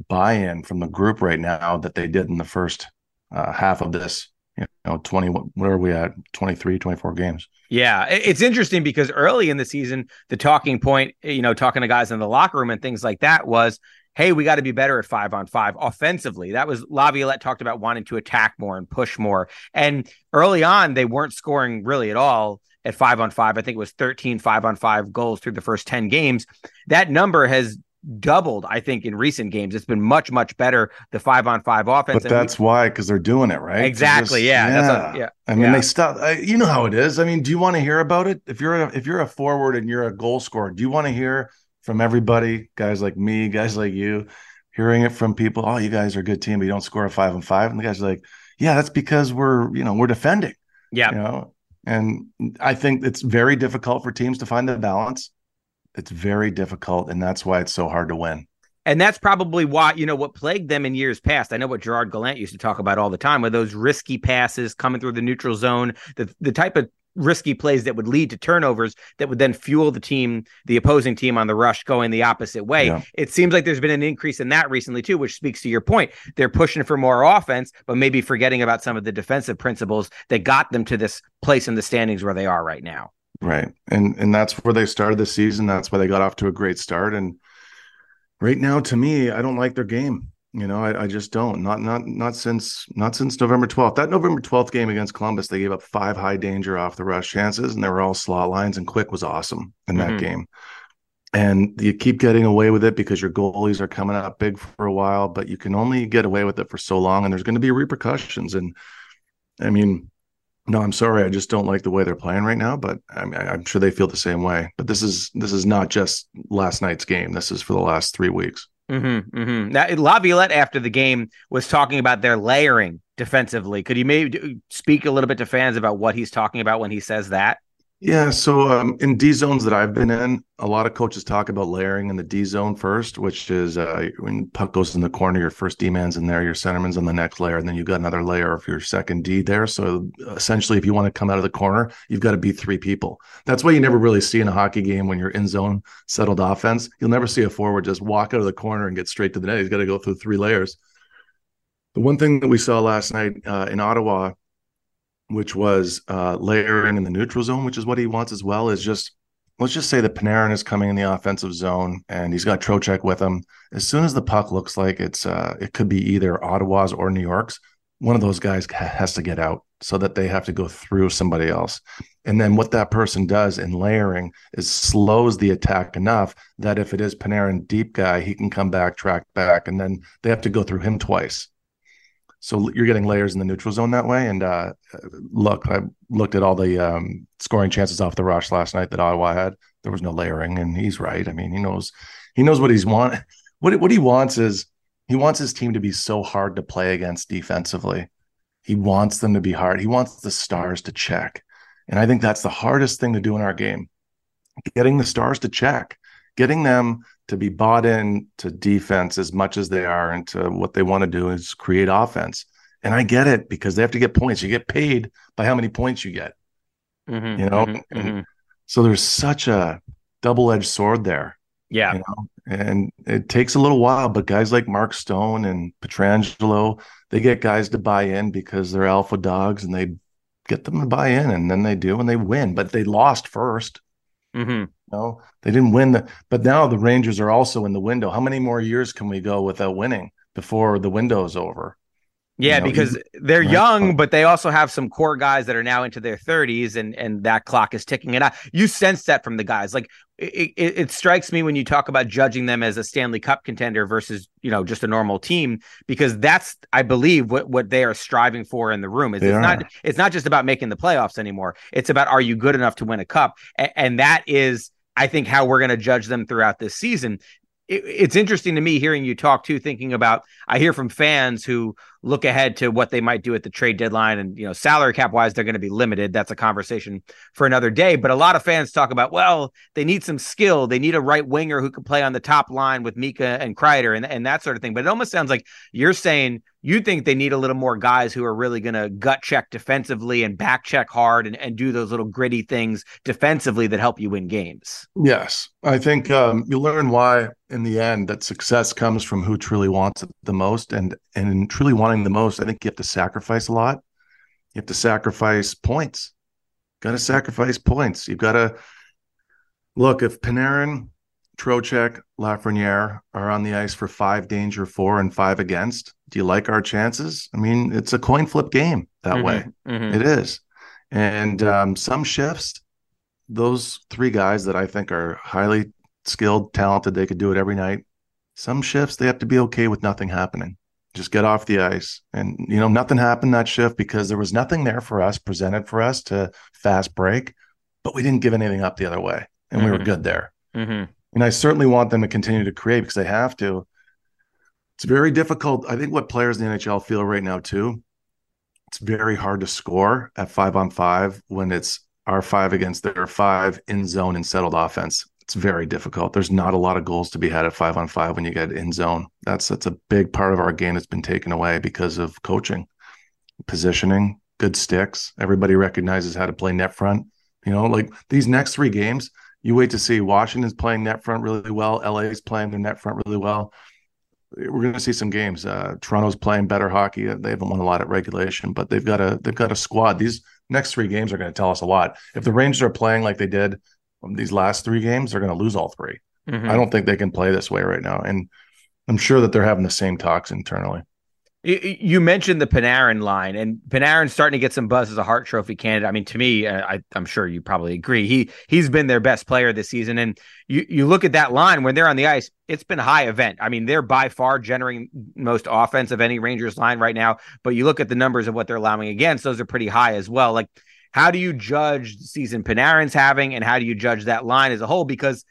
buy in from the group right now that they did in the first uh, half of this you know 20 where are we at? 23 24 games. Yeah it's interesting because early in the season the talking point you know talking to guys in the locker room and things like that was hey we got to be better at five on five offensively. That was laviolette talked about wanting to attack more and push more. And early on they weren't scoring really at all at five on five. I think it was 13 five on five goals through the first 10 games. That number has doubled, I think, in recent games. It's been much, much better, the five on five offense. But that's we, why, because they're doing it, right? Exactly. Just, yeah. Yeah. A, yeah. I mean, yeah. they stop. Uh, you know how it is. I mean, do you want to hear about it? If you're a, if you're a forward and you're a goal scorer, do you want to hear from everybody, guys like me, guys like you, hearing it from people? Oh, you guys are a good team, but you don't score a five on five. And the guys are like, yeah, that's because we're, you know, we're defending. Yeah. You know, and I think it's very difficult for teams to find the balance it's very difficult, and that's why it's so hard to win. And that's probably why, you know, what plagued them in years past. I know what Gerard Gallant used to talk about all the time were those risky passes coming through the neutral zone, the, the type of risky plays that would lead to turnovers that would then fuel the team, the opposing team on the rush going the opposite way. Yeah. It seems like there's been an increase in that recently too, which speaks to your point. They're pushing for more offense, but maybe forgetting about some of the defensive principles that got them to this place in the standings where they are right now. Right. And and that's where they started the season. That's why they got off to a great start. And right now, to me, I don't like their game. You know, I, I just don't. Not not not since not since November 12th. That November 12th game against Columbus, they gave up five high danger off the rush chances, and they were all slot lines, and Quick was awesome in that mm-hmm. game. And you keep getting away with it because your goalies are coming up big for a while, but you can only get away with it for so long, and there's going to be repercussions. And I mean, no, I'm sorry. I just don't like the way they're playing right now. But I mean, I'm sure they feel the same way. But this is this is not just last night's game. This is for the last three weeks. Mm-hmm, mm-hmm. Now, Laviolette after the game was talking about their layering defensively. Could you maybe speak a little bit to fans about what he's talking about when he says that? Yeah, so um, in D zones that I've been in, a lot of coaches talk about layering in the D zone first, which is uh, when puck goes in the corner, your first D man's in there, your centerman's on the next layer, and then you've got another layer of your second D there. So essentially, if you want to come out of the corner, you've got to beat three people. That's why you never really see in a hockey game when you're in zone settled offense. You'll never see a forward just walk out of the corner and get straight to the net. He's got to go through three layers. The one thing that we saw last night uh, in Ottawa which was uh, layering in the neutral zone, which is what he wants as well, is just let's just say that Panarin is coming in the offensive zone and he's got Trocheck with him. As soon as the puck looks like it's uh, it could be either Ottawa's or New York's, one of those guys has to get out so that they have to go through somebody else. And then what that person does in layering is slows the attack enough that if it is Panarin deep guy, he can come back, track back, and then they have to go through him twice. So you're getting layers in the neutral zone that way. And uh, look, I looked at all the um, scoring chances off the rush last night that Ottawa had. There was no layering, and he's right. I mean, he knows he knows what he's want. What what he wants is he wants his team to be so hard to play against defensively. He wants them to be hard. He wants the stars to check, and I think that's the hardest thing to do in our game. Getting the stars to check, getting them to be bought in to defense as much as they are into what they want to do is create offense. And I get it because they have to get points. You get paid by how many points you get. Mm-hmm, you know, mm-hmm, mm-hmm. So there's such a double edged sword there. Yeah. You know? And it takes a little while, but guys like Mark Stone and Pietrangelo, they get guys to buy in because they're alpha dogs and they get them to buy in and then they do and they win, but they lost 1st mm-hmm. No, they didn't win the, but now the Rangers are also in the window. How many more years can we go without winning before the window is over? Yeah, you know, because they're right. young, but they also have some core guys that are now into their 30s, and and that clock is ticking. And I, you sense that from the guys. Like it, it, it, strikes me when you talk about judging them as a Stanley Cup contender versus you know just a normal team, because that's I believe what what they are striving for in the room. Is it's not it's not just about making the playoffs anymore. It's about are you good enough to win a cup, and, and that is. I think how we're going to judge them throughout this season. It's interesting to me hearing you talk too, thinking about I hear from fans who look ahead to what they might do at the trade deadline and you know salary cap wise they're going to be limited that's a conversation for another day but a lot of fans talk about well they need some skill they need a right winger who can play on the top line with Mika and Kreider and, and that sort of thing but it almost sounds like you're saying you think they need a little more guys who are really going to gut check defensively and back check hard and, and do those little gritty things defensively that help you win games. Yes. I think um, you learn why in the end that success comes from who truly wants it the most. And, and truly wanting the most, I think you have to sacrifice a lot. You have to sacrifice points. Got to sacrifice points. You've got to look if Panarin Trocheck, Lafreniere are on the ice for five danger four and five against. Do you like our chances? I mean, it's a coin flip game that mm-hmm, way. Mm-hmm. It is. And um, some shifts, those three guys that I think are highly skilled, talented, they could do it every night. Some shifts, they have to be okay with nothing happening. Just get off the ice. And, you know, nothing happened that shift because there was nothing there for us, presented for us to fast break, but we didn't give anything up the other way. And mm-hmm. we were mm-hmm. good there. Mm-hmm and I certainly want them to continue to create because they have to. It's very difficult. I think what players in the NHL feel right now too. It's very hard to score at five on five when it's our five against their five in zone and settled offense. It's very difficult. There's not a lot of goals to be had at five on five when you get in zone. That's that's a big part of our game that's been taken away because of coaching, positioning, good sticks. Everybody recognizes how to play net front. You know, like these next three games, you wait to see Washington's playing net front really well. LA is playing their net front really well. We're going to see some games. Uh, Toronto's playing better hockey. They haven't won a lot at regulation, but they've got a they've got a squad. These next three games are going to tell us a lot. If the Rangers are playing like they did these last three games, they're going to lose all 3 mm-hmm. I don't think they can play this way right now, and I'm sure that they're having the same talks internally. You mentioned the Panarin line, and Panarin's starting to get some buzz as a Hart Trophy candidate. I mean, to me, uh, I, am sure you probably agree. He he's been their best player this season, and you you look at that line when they're on the ice, it's been high event. I mean, they're by far generating most offense of any Rangers line right now. But you look at the numbers of what they're allowing against; those are pretty high as well. Like, how do you judge the season Panarin's having, and how do you judge that line as a whole? Because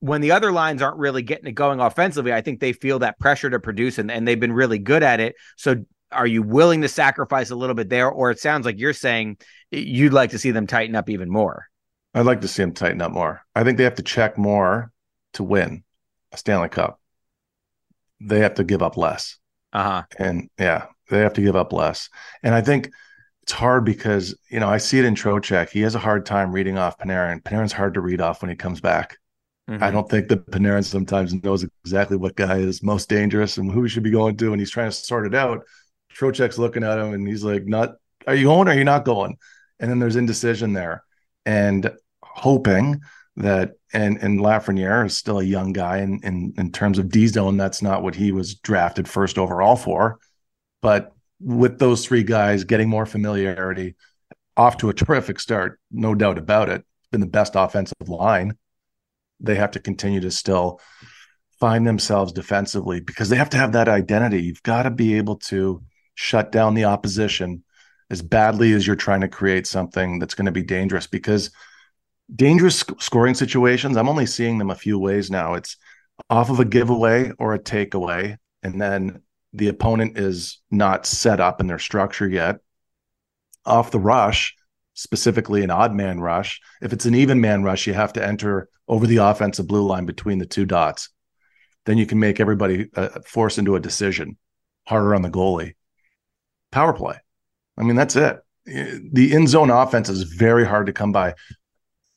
when the other lines aren't really getting it going offensively, I think they feel that pressure to produce and, and they've been really good at it. So are you willing to sacrifice a little bit there? Or it sounds like you're saying you'd like to see them tighten up even more. I'd like to see them tighten up more. I think they have to check more to win a Stanley Cup. They have to give up less. Uh-huh. And yeah, they have to give up less. And I think it's hard because, you know, I see it in Trocheck. He has a hard time reading off Panarin. Panarin's hard to read off when he comes back. Mm-hmm. I don't think that Panarin sometimes knows exactly what guy is most dangerous and who he should be going to, and he's trying to sort it out. Trocheck's looking at him and he's like, "Not, are you going? Or are you not going?" And then there's indecision there, and hoping that and and Lafreniere is still a young guy, and in, in, in terms of D zone, that's not what he was drafted first overall for. But with those three guys getting more familiarity, off to a terrific start, no doubt about it. Been the best offensive line they have to continue to still find themselves defensively because they have to have that identity. You've got to be able to shut down the opposition as badly as you're trying to create something that's going to be dangerous because dangerous scoring situations, I'm only seeing them a few ways now. It's off of a giveaway or a takeaway, and then the opponent is not set up in their structure yet. Off the rush, specifically an odd man rush. If it's an even man rush, you have to enter over the offensive blue line between the two dots. Then you can make everybody uh, force into a decision harder on the goalie. Power play. I mean, that's it. The in zone offense is very hard to come by. I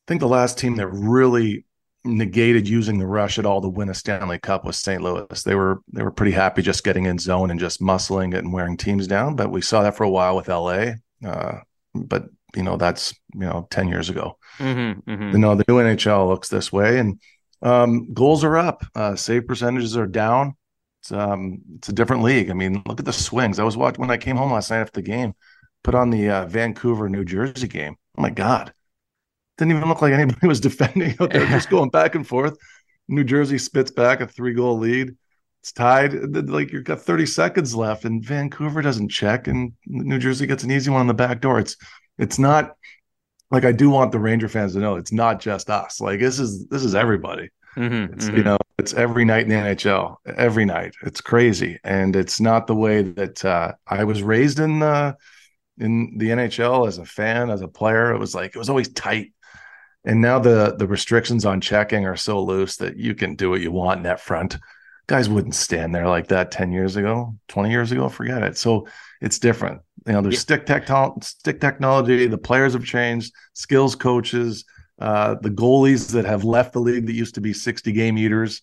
think the last team that really negated using the rush at all to win a Stanley Cup was St. Louis. They were they were pretty happy just getting in zone and just muscling it and wearing teams down. But we saw that for a while with LA. Uh, but you know that's you know ten years ago. Mm-hmm, mm-hmm. You know the new NHL looks this way, and um, goals are up, uh, save percentages are down. It's um, it's a different league. I mean, look at the swings. I was watching when I came home last night after the game. Put on the uh, Vancouver New Jersey game. Oh my god, didn't even look like anybody was defending out there, just going back and forth. New Jersey spits back a three goal lead. It's tied. Like you've got 30 seconds left, and Vancouver doesn't check, and New Jersey gets an easy one on the back door. It's it's not like I do want the Ranger fans to know it's not just us. Like this is this is everybody. Mm-hmm, it's mm-hmm. you know it's every night in the NHL, every night. It's crazy, and it's not the way that uh, I was raised in the in the NHL as a fan, as a player. It was like it was always tight and now the the restrictions on checking are so loose that you can do what you want net front. Guys wouldn't stand there like that 10 years ago, 20 years ago, forget it. So it's different. You know, there's yeah. stick tech stick technology, the players have changed, skills coaches, uh, the goalies that have left the league that used to be 60 game eaters.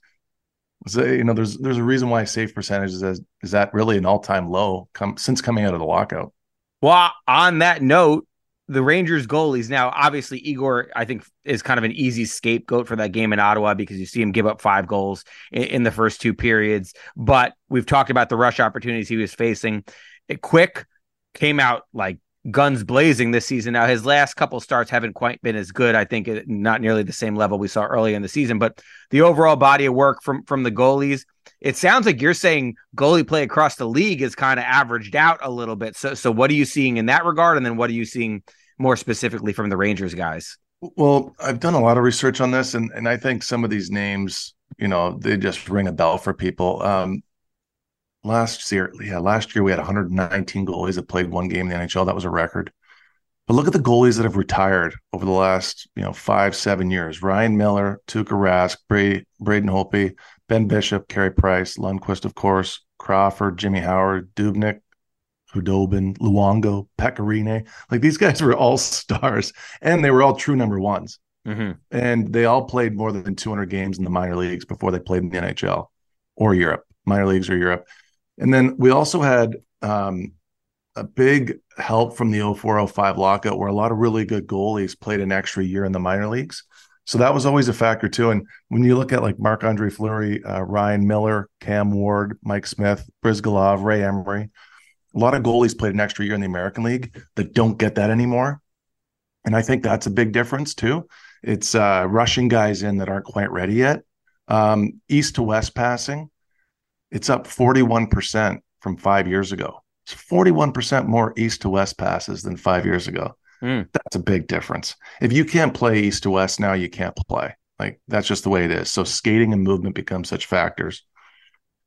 So, you know, there's there's a reason why save percentages is, is that really an all-time low come since coming out of the lockout. Well, on that note, the Rangers goalies now, obviously Igor, I think, is kind of an easy scapegoat for that game in Ottawa because you see him give up five goals in, in the first two periods. But we've talked about the rush opportunities he was facing. It quick came out like guns blazing this season. Now his last couple starts haven't quite been as good. I think eh, not nearly the same level we saw early in the season, but the overall body of work from from the goalies. It sounds like you're saying goalie play across the league is kind of averaged out a little bit. So so what are you seeing in that regard, and then what are you seeing more specifically from the Rangers guys? Well, I've done a lot of research on this, and and I think some of these names, you know, they just ring a bell for people. Um, last year, yeah, last year we had 119 goalies that played one game in the NHL. That was a record. But look at the goalies that have retired over the last, you know, five, seven years. Ryan Miller, Tuukka Rask, Bray, Braden Holtby, Ben Bishop, Carey Price, Lundqvist, of course, Crawford, Jimmy Howard, Dubnyk, Khudobin, Luongo, Pekka Rinne. Like these guys were all stars and they were all true number ones. Mm-hmm. And they all played more than 200 games in the minor leagues before they played in the NHL or Europe, minor leagues or Europe. And then we also had um, a big help from the 0405 lockout where a lot of really good goalies played an extra year in the minor leagues. So that was always a factor too. And when you look at like Marc Andre Fleury, uh, Ryan Miller, Cam Ward, Mike Smith, Bryzgalov, Ray Emery, a lot of goalies played an extra year in the American League that don't get that anymore. And I think that's a big difference too. It's uh, rushing guys in that aren't quite ready yet. Um, east to west passing, it's up 41% from five years ago. It's 41% more east to west passes than five years ago. Mm. That's a big difference. If you can't play east to west now, you can't play. Like that's just the way it is. So skating and movement become such factors.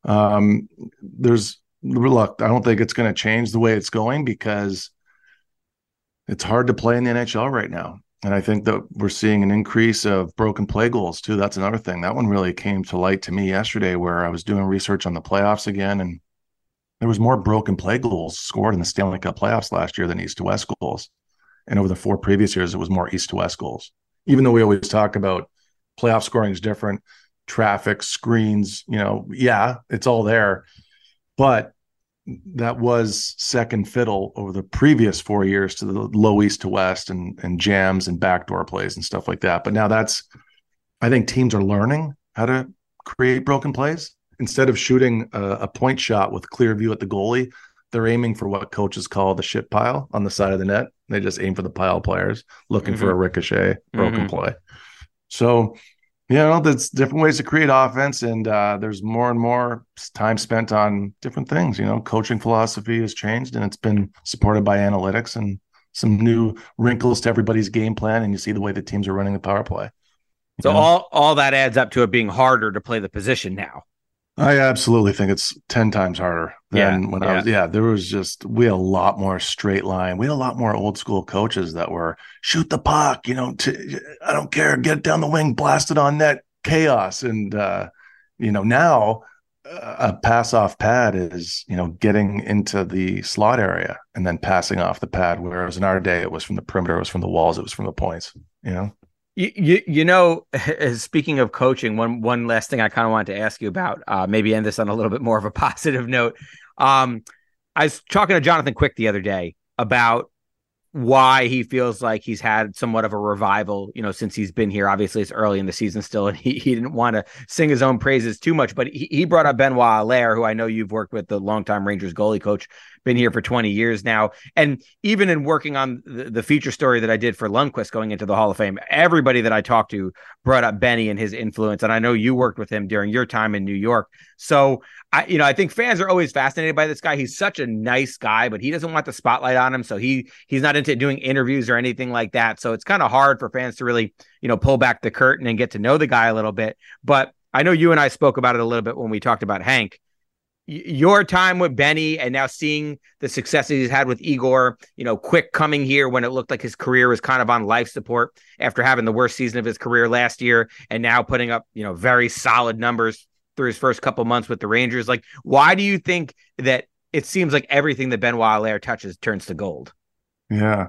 Um, there's look, I don't think it's going to change the way it's going because it's hard to play in the NHL right now. And I think that we're seeing an increase of broken play goals too. That's another thing. That one really came to light to me yesterday where I was doing research on the playoffs again and there was more broken play goals scored in the Stanley Cup playoffs last year than east to west goals. And over the four previous years, it was more east to west goals. Even though we always talk about playoff scoring is different, traffic, screens, you know, yeah, it's all there but that was second fiddle over the previous four years to the low east to west and and jams and backdoor plays and stuff like that. But now that's I think teams are learning how to create broken plays instead of shooting a, a point shot with clear view at the goalie. They're aiming for what coaches call the shit pile on the side of the net. They just aim for the pile players, looking mm-hmm. for a ricochet broken mm-hmm. play. So you know, there's different ways to create offense, and uh, there's more and more time spent on different things. You know, coaching philosophy has changed, and it's been supported by analytics and some new wrinkles to everybody's game plan. And you see the way the teams are running the power play. So know? all all that adds up to it being harder to play the position now. I absolutely think it's 10 times harder than yeah, when I was. Yeah, there was just, we had a lot more straight line. We had a lot more old school coaches that were shoot the puck, you know, to, I don't care, get it down the wing, blast it on net, chaos. And, uh, you know, now uh, a pass off pad is, you know, getting into the slot area and then passing off the pad. Whereas in our day, it was from the perimeter, it was from the walls, it was from the points, you know? You, you, you know, speaking of coaching, one one last thing I kind of wanted to ask you about, uh, maybe end this on a little bit more of a positive note. Um, I was talking to Jonathan Quick the other day about why he feels like he's had somewhat of a revival, you know, since he's been here. Obviously, it's early in the season still, and he, he didn't want to sing his own praises too much. But he, he brought up Benoit Allaire, who I know you've worked with, the longtime Rangers goalie coach, been here for 20 years now. And even in working on the, the feature story that I did for Lundqvist going into the Hall of Fame, everybody that I talked to brought up Benny and his influence. And I know you worked with him during your time in New York. So I, you know, I think fans are always fascinated by this guy. He's such a nice guy, but he doesn't want the spotlight on him. So he he's not into doing interviews or anything like that. So it's kind of hard for fans to really, you know, pull back the curtain and get to know the guy a little bit. But I know you and I spoke about it a little bit when we talked about Hank your time with Benny and now seeing the successes he's had with Igor, you know, quick coming here when it looked like his career was kind of on life support after having the worst season of his career last year and now putting up, you know, very solid numbers through his first couple months with the Rangers. Like, why do you think that it seems like everything that Benoit Allaire touches turns to gold? Yeah.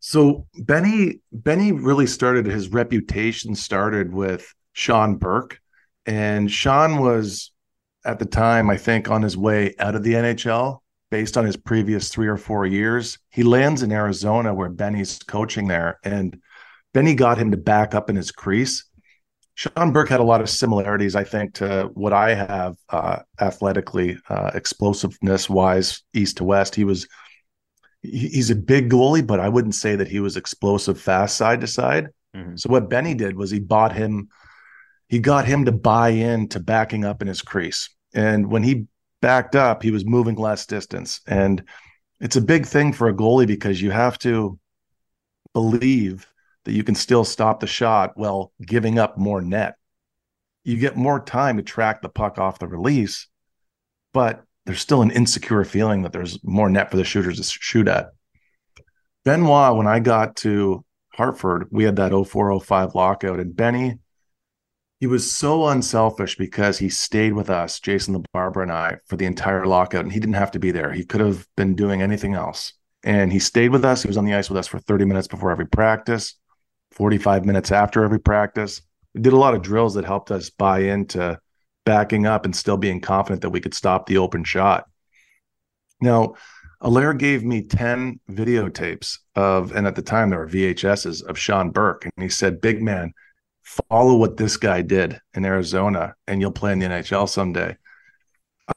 So Benny Benny really started his reputation started with Sean Burke. And Sean was at the time, I think, on his way out of the NHL based on his previous three or four years. He lands in Arizona where Benny's coaching there, and Benny got him to back up in his crease. Sean Burke had a lot of similarities, I think, to what I have uh, athletically, uh, explosiveness wise, east to west. He was he's a big goalie, but I wouldn't say that he was explosive, fast side to side. Mm-hmm. So what Benny did was he bought him he got him to buy in to backing up in his crease. And when he backed up, he was moving less distance. And it's a big thing for a goalie because you have to believe that you can still stop the shot while giving up more net. You get more time to track the puck off the release, but there's still an insecure feeling that there's more net for the shooters to shoot at. Benoit, when I got to Hartford, we had that 0405 lockout, and Benny he was so unselfish because he stayed with us, Jason LaBarbera and I, for the entire lockout, and he didn't have to be there. He could have been doing anything else. And he stayed with us. He was on the ice with us for 30 minutes before every practice, 45 minutes after every practice. We did a lot of drills that helped us buy into backing up and still being confident that we could stop the open shot. Now, Allaire gave me 10 videotapes of, and at the time there were VHSs of Sean Burke. And he said, Big man, follow what this guy did in Arizona and you'll play in the NHL someday.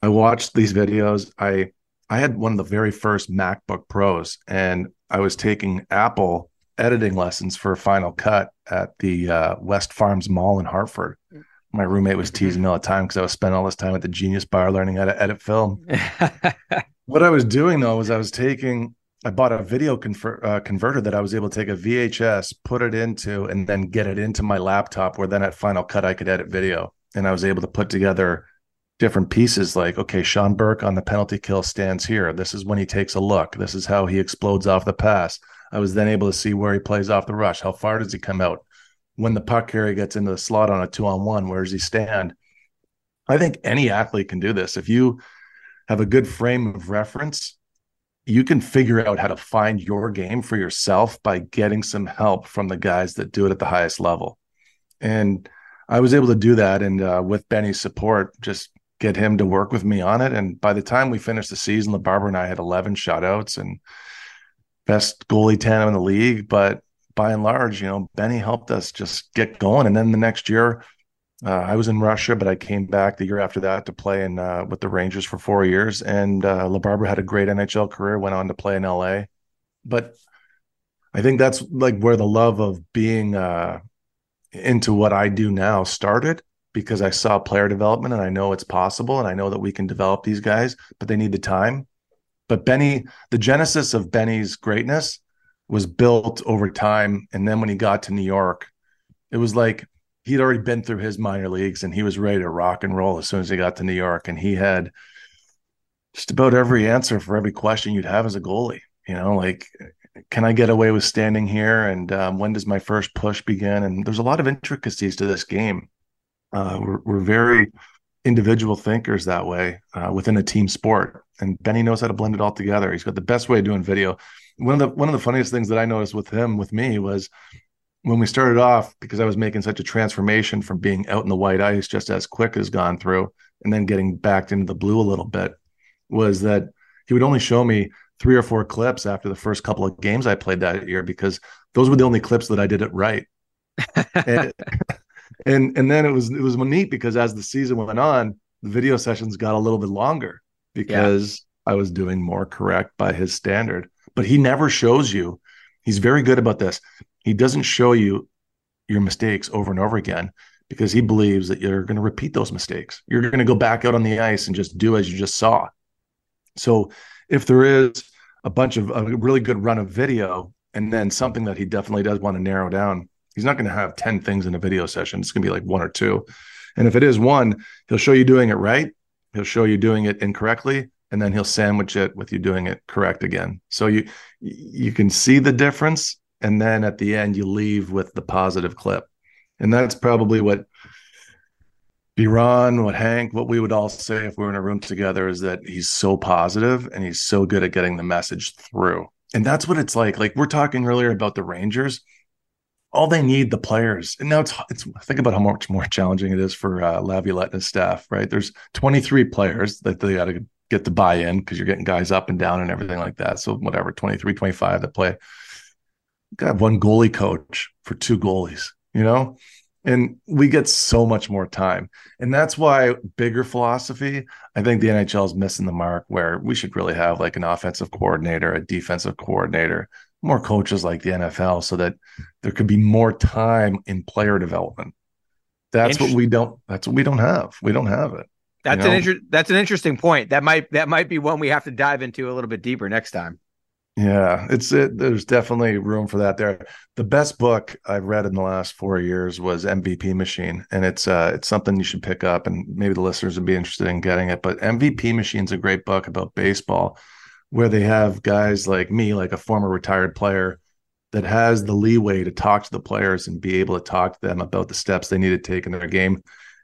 I watched these videos. I I had one of the very first MacBook Pros and I was taking Apple editing lessons for Final Cut at the uh, West Farms Mall in Hartford. My roommate was teasing me all the time because I was spending all this time at the Genius Bar learning how to edit film. what I was doing though was I was taking I bought a video conver- uh, converter that I was able to take a VHS, put it into, and then get it into my laptop. Where then at Final Cut I could edit video, and I was able to put together different pieces. Like, okay, Sean Burke on the penalty kill stands here. This is when he takes a look. This is how he explodes off the pass. I was then able to see where he plays off the rush. How far does he come out? When the puck carrier gets into the slot on a two on one, where does he stand? I think any athlete can do this. If you have a good frame of reference you can figure out how to find your game for yourself by getting some help from the guys that do it at the highest level. And I was able to do that. And uh, with Benny's support, just get him to work with me on it. And by the time we finished the season, LaBarbera and I had 11 shutouts and best goalie tandem in the league. But by and large, you know, Benny helped us just get going. And then the next year, uh, I was in Russia, but I came back the year after that to play in uh, with the Rangers for four years. And uh, LaBarbera had a great NHL career, went on to play in LA. But I think that's like where the love of being uh, into what I do now started because I saw player development and I know it's possible and I know that we can develop these guys, but they need the time. But Benny, the genesis of Benny's greatness was built over time. And then when he got to New York, it was like he'd already been through his minor leagues and he was ready to rock and roll as soon as he got to New York. And he had just about every answer for every question you'd have as a goalie. You know, like, can I get away with standing here? And um, when does my first push begin? And there's a lot of intricacies to this game. Uh, we're, we're very individual thinkers that way uh, within a team sport. And Benny knows how to blend it all together. He's got the best way of doing video. One of the one of the funniest things that I noticed with him, with me, was when we started off, because I was making such a transformation from being out in the white ice just as quick as gone through, and then getting back into the blue a little bit, was that he would only show me three or four clips after the first couple of games I played that year because those were the only clips that I did it right. and, and and then it was it was neat because as the season went on, the video sessions got a little bit longer because yeah. I was doing more correct by his standard. But he never shows you. He's very good about this. He doesn't show you your mistakes over and over again because he believes that you're going to repeat those mistakes. You're going to go back out on the ice and just do as you just saw. So if there is a bunch of a really good run of video and then something that he definitely does want to narrow down, he's not going to have 10 things in a video session. It's going to be like one or two. And if it is one, he'll show you doing it right, he'll show you doing it incorrectly, and then he'll sandwich it with you doing it correct again. So you you can see the difference and then at the end you leave with the positive clip. And that's probably what Biron, what Hank, what we would all say if we were in a room together is that he's so positive and he's so good at getting the message through. And that's what it's like. Like we're talking earlier about the Rangers. All they need the players. And now it's it's think about how much more challenging it is for uh, Laviolette and his staff, right? There's 23 players that they got to get to buy in because you're getting guys up and down and everything like that. So whatever, 23, 25 that play. Got one goalie coach for two goalies, you know? and we get so much more time. And that's why bigger philosophy i think the nhl is missing the mark where we should really have like an offensive coordinator a defensive coordinator more coaches like the nfl so that there could be more time in player development. That's what we don't that's what we don't have. We don't have it that's you know? an inter- that's an interesting point. That might that might be one we have to dive into a little bit deeper next time yeah, it's it. There's definitely room for that there. The best book I've read in the last four years was MVP Machine, and it's uh it's something you should pick up, and maybe the listeners would be interested in getting it. But MVP Machine's a great book about baseball, where they have guys like me, like a former retired player, that has the leeway to talk to the players and be able to talk to them about the steps they need to take in their game,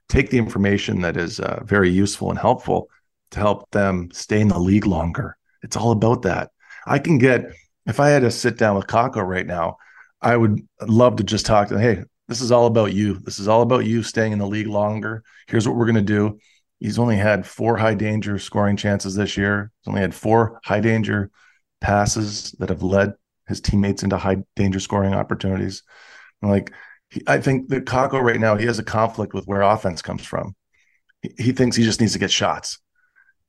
take the information that is uh, very useful and helpful to help them stay in the league longer. It's all about that I can get if I had to sit down with Kakko right now, I would love to just talk to him. Hey, this is all about you. This is all about you staying in the league longer. Here's what we're going to do. He's only had four high danger scoring chances this year. He's only had four high danger passes that have led his teammates into high danger scoring opportunities. Like, he, I think that Kakko right now, he has a conflict with where offense comes from. He, he thinks he just needs to get shots.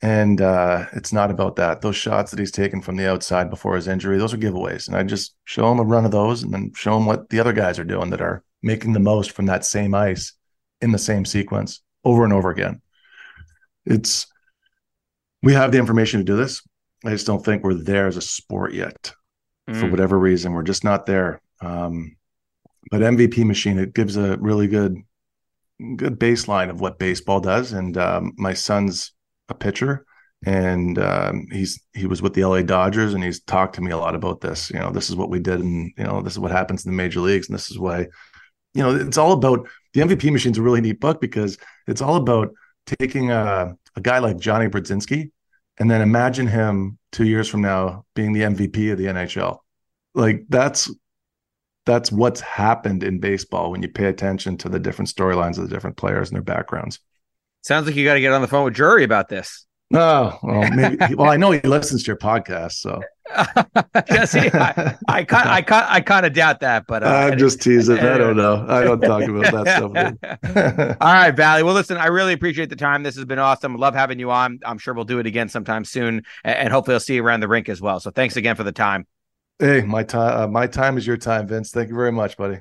And uh, it's not about that. Those shots that he's taken from the outside before his injury, those are giveaways. And I just show him a run of those and then show him what the other guys are doing that are making the most from that same ice in the same sequence over and over again. It's we have the information to do this. I just don't think we're there as a sport yet. Mm. For whatever reason, we're just not there. Um, but MVP machine, it gives a really good good baseline of what baseball does. And um, my son's a pitcher and um, he's he was with the LA Dodgers and he's talked to me a lot about this. You know, this is what we did, and you know, this is what happens in the major leagues, and this is why, you know, it's all about the MVP Machine's a really neat book because it's all about taking a, a guy like Johnny Brodzinski and then imagine him two years from now being the MVP of the NHL. Like that's that's what's happened in baseball when you pay attention to the different storylines of the different players and their backgrounds. Sounds like you got to get on the phone with Drury about this. Oh, well, maybe. well, I know he listens to your podcast, so. I, I, I, I, kind of doubt that, but uh, I'm just teasing. I don't know. I don't talk about that stuff. All right, Valley. Well, listen, I really appreciate the time. This has been awesome. Love having you on. I'm sure we'll do it again sometime soon, and hopefully, I'll see you around the rink as well. So, thanks again for the time. Hey, my time. Uh, my time is your time, Vince. Thank you very much, buddy.